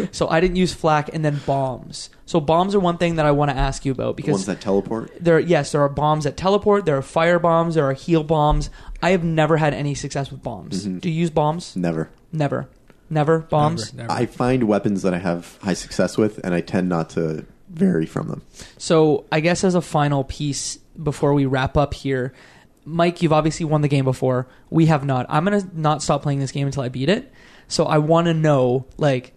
so I didn't use flak and then bombs. So bombs are one thing that I want to ask you about The because ones that teleport. there yes, there are bombs that teleport, there are fire bombs, there are heal bombs. I have never had any success with bombs. Mhm. Do you use bombs? Never. Never. Never bombs. Never, never. I find weapons that I have high success with, and I tend not to vary from them. So I guess as a final piece before we wrap up here, Mike, you've obviously won the game before. We have not. I'm gonna not stop playing this game until I beat it. So I want to know like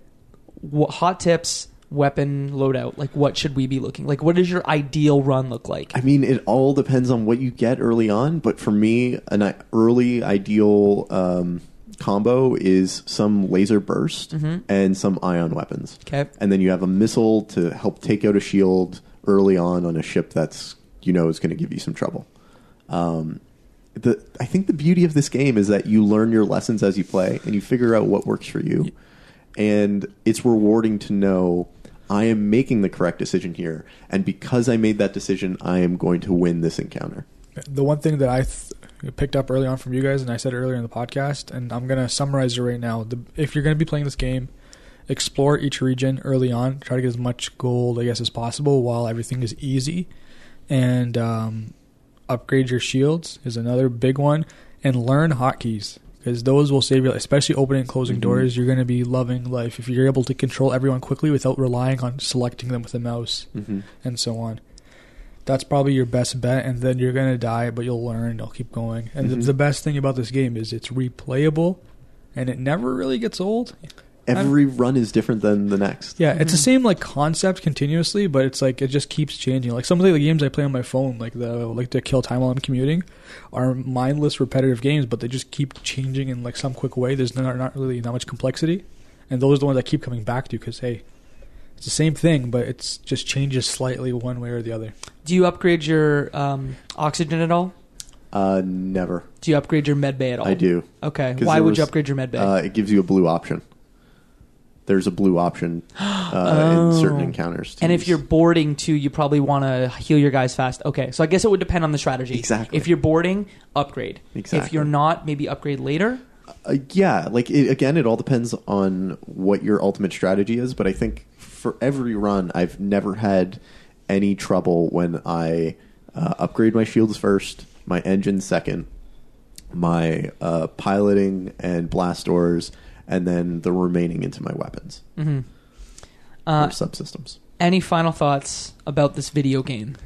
what hot tips, weapon loadout. Like what should we be looking? Like what does your ideal run look like? I mean, it all depends on what you get early on. But for me, an i- early ideal um, combo is some laser burst Mhm. and some ion weapons, Okay. and then you have a missile to help take out a shield early on on a ship that's you know is going to give you some trouble. Um, the I think the beauty of this game is that you learn your lessons as you play and you figure out what works for you. And it's rewarding to know I am making the correct decision here and because I made that decision I am going to win this encounter. The one thing that I th- picked up early on from you guys, and I said earlier in the podcast, and I'm gonna summarize it right now. The, if you're gonna be playing this game, explore each region early on. Try to get as much gold, I guess, as possible while everything is easy, and um, upgrade your shields is another big one, and learn hotkeys because those will save you, especially opening and closing Mhm. doors. You're gonna be loving life if you're able to control everyone quickly without relying on selecting them with a mouse Mm-hmm. and so on. That's probably your best bet, and then you're gonna die, but you'll learn. You'll keep going. And the, Mhm. the best thing about this game is it's replayable, and it never really gets old. Every run is different than the next. Yeah, it's the Mhm. same like concept continuously, but it's like it just keeps changing. Like some of the games I play on my phone, like the like to kill time while I'm commuting, are mindless, repetitive games, but they just keep changing in like some quick way. There's not not really that much complexity, and those are the ones I keep coming back to because hey, it's the same thing, but it's just changes slightly one way or the other. Do you upgrade your um, oxygen at all? Uh, never. Do you upgrade your med bay at all? I do. Okay. Why there would you upgrade your med bay? Uh, it gives you a blue option. There's a blue option uh, Oh. in certain encounters. to and if you're boarding too, you probably want to heal your guys fast. Okay, so I guess it would depend on the strategy. Exactly. If you're boarding, upgrade. Exactly. If you're not, maybe upgrade later. Uh, yeah, like it, again, it all depends on what your ultimate strategy is. But I think for every run, I've never had any trouble when I uh, upgrade my shields first, my engine second, my uh, piloting and blast doors, and then the remaining into my weapons hmm or Uh, subsystems. any final thoughts about this video game?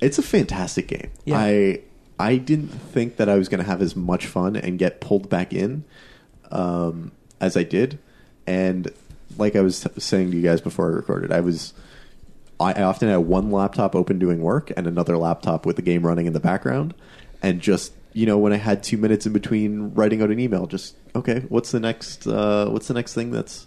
It's a fantastic game. Yeah. I I didn't think that I was going to have as much fun and get pulled back in um, as I did, and like I was saying to you guys before I recorded, I was I often had one laptop open doing work and another laptop with the game running in the background, and just you know when I had two minutes in between writing out an email, just okay, what's the next uh, what's the next thing that's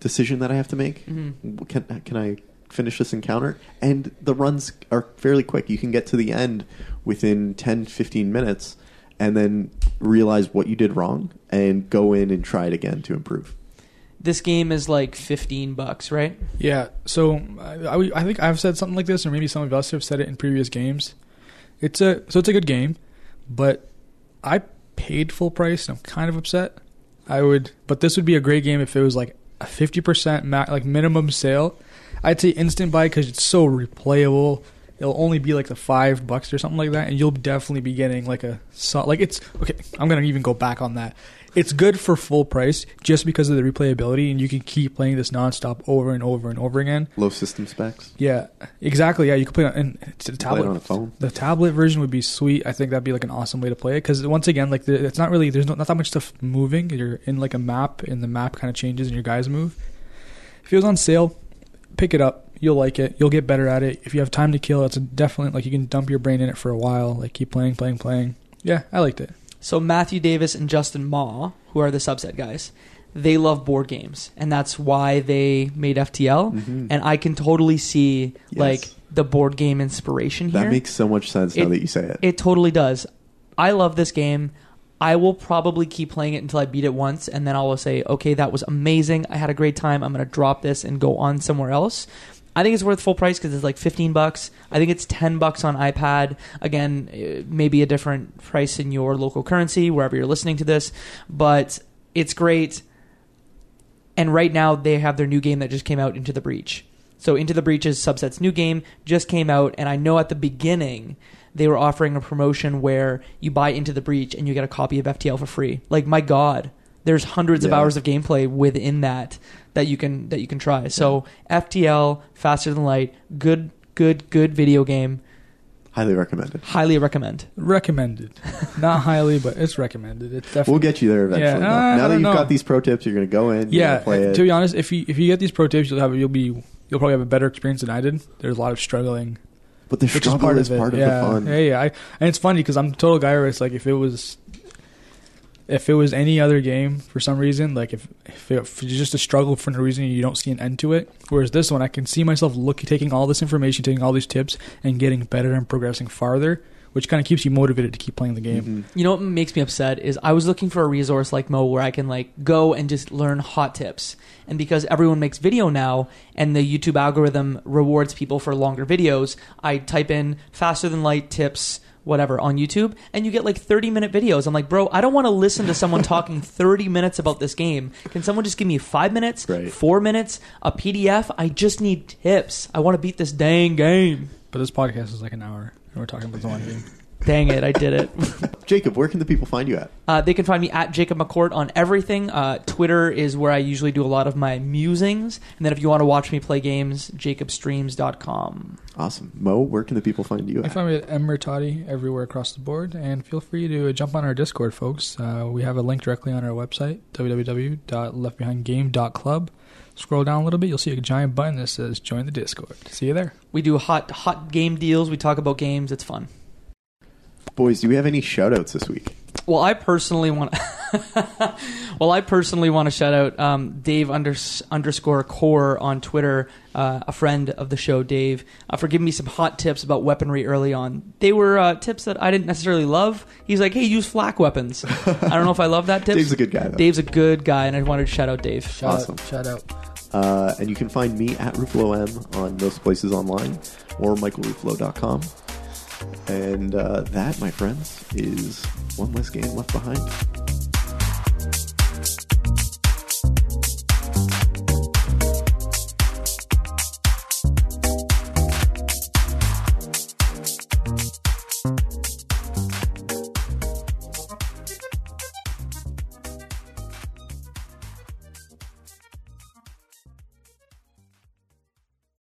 decision that I have to make? Mhm. Can can I finish this encounter? And the runs are fairly quick. You can get to the end within 10, 15 minutes, and then realize what you did wrong and go in and try it again to improve. This game is like 15 bucks, right? Yeah, so I, I, I think I've said something like this, or maybe some of us have said it in previous games. It's a so it's a good game, but I paid full price. and I'm kind of upset. I would, but this would be a great game if it was like a fifty percent ma- like minimum sale. I'd say instant buy because it's so replayable. It'll only be like the five bucks or something like that, and you'll definitely be getting like a like it's okay. I'm gonna even go back on that. It's good for full price just because of the replayability, and you can keep playing this nonstop over and over and over again. Low system specs. Yeah, exactly. Yeah, you could play it on it's a Play tablet it on a phone. the tablet version would be sweet. I think that'd be like an awesome way to play it because once again, like the, it's not really there's no, not that much stuff moving. You're in like a map, and the map kind of changes, and your guys move. If it was on sale, pick it up. You'll like it. You'll get better at it. If you have time to kill, it's a definitely like you can dump your brain in it for a while. Like keep playing, playing, playing. Yeah, I liked it. So Matthew Davis and Justin Ma, who are the Subset guys, they love board games, and that's why they made FTL. Mhm. And I can totally see Yes. like the board game inspiration here. That makes so much sense now that you say it. It totally does. I love this game. I will probably keep playing it until I beat it once, and then I will say, okay, that was amazing. I had a great time. I'm going to drop this and go on somewhere else. I think it's worth full price because it's like 15 bucks. I think it's 10 bucks on iPad. Again, eh, maybe a different price in your local currency, wherever you're listening to this, but it's great. And right now, they have their new game that just came out, Into the Breach. So, Into the Breach's Subset's new game just came out, and I know at the beginning they were offering a promotion where you buy Into the Breach and you get a copy of FTL for free. Like, my God, there's hundreds of hours of gameplay within that that you can that you can try. So, FTL, Faster Than Light, good, good, good video game. Highly recommended. Highly recommend. Recommended, not highly, but it's recommended. It's definitely We'll get you there eventually. Yeah, though. uh, I now that you've know. got these pro tips, you're going to go in. You're yeah, gonna play it. to be honest, if you if you get these pro tips, you'll have you'll be you'll probably have a better experience than I did. There's a lot of struggling, but the which is struggle part is of it. part of yeah, the fun. yeah, yeah. I, and it's funny because I'm the total guy where it's like if it was if it was any other game for some reason, like if if, it, if it's just a struggle for no reason, you don't see an end to it. Whereas this one, I can see myself looking, taking all this information, taking all these tips, and getting better and progressing farther which kind of keeps you motivated to keep playing the game. Mm-hmm. You know what makes me upset is I was looking for a resource like Mo where I can like go and just learn hot tips. And because everyone makes video now and the YouTube algorithm rewards people for longer videos, I type in faster than light tips whatever on YouTube and you get like 30 minute videos. I'm like, "Bro, I don't want to listen to someone talking 30 minutes about this game. Can someone just give me 5 minutes, Right. 4 minutes, a PDF? I just need tips. I want to beat this dang game." But this podcast is like an hour, and we're talking about the one game. Dang it, I did it. Jacob, where can the people find you at? Uh, they can find me at Jacob McCourt on everything. Uh, Twitter is where I usually do a lot of my musings. And then if you want to watch me play games, jacobstreams.com. Awesome. Mo, where can the people find you You at? find me at Emertati everywhere across the board, and feel free to jump on our Discord, folks. Uh, we have a link directly on our website, www.leftbehindgame.club. Scroll down a little bit, you'll see a giant button that says "Join the Discord." See you there. We do hot hot game deals. We talk about games. It's fun. Boys, do we have any shout outs this week? Well, I personally want. well, I personally want to shout out um, Dave unders- underscore core on Twitter, uh, a friend of the show, Dave, uh, for giving me some hot tips about weaponry early on. They were uh, tips that I didn't necessarily love. He's like, "Hey, use flak weapons." I don't know if I love that tip. Dave's a good guy, though. Dave's a good guy, and I wanted to shout out Dave. Shout Awesome. out! Shout out! Uh, and you can find me at Ruffalo M on most places online or michaelruffalo.com. And uh, that, my friends, is one less game left behind.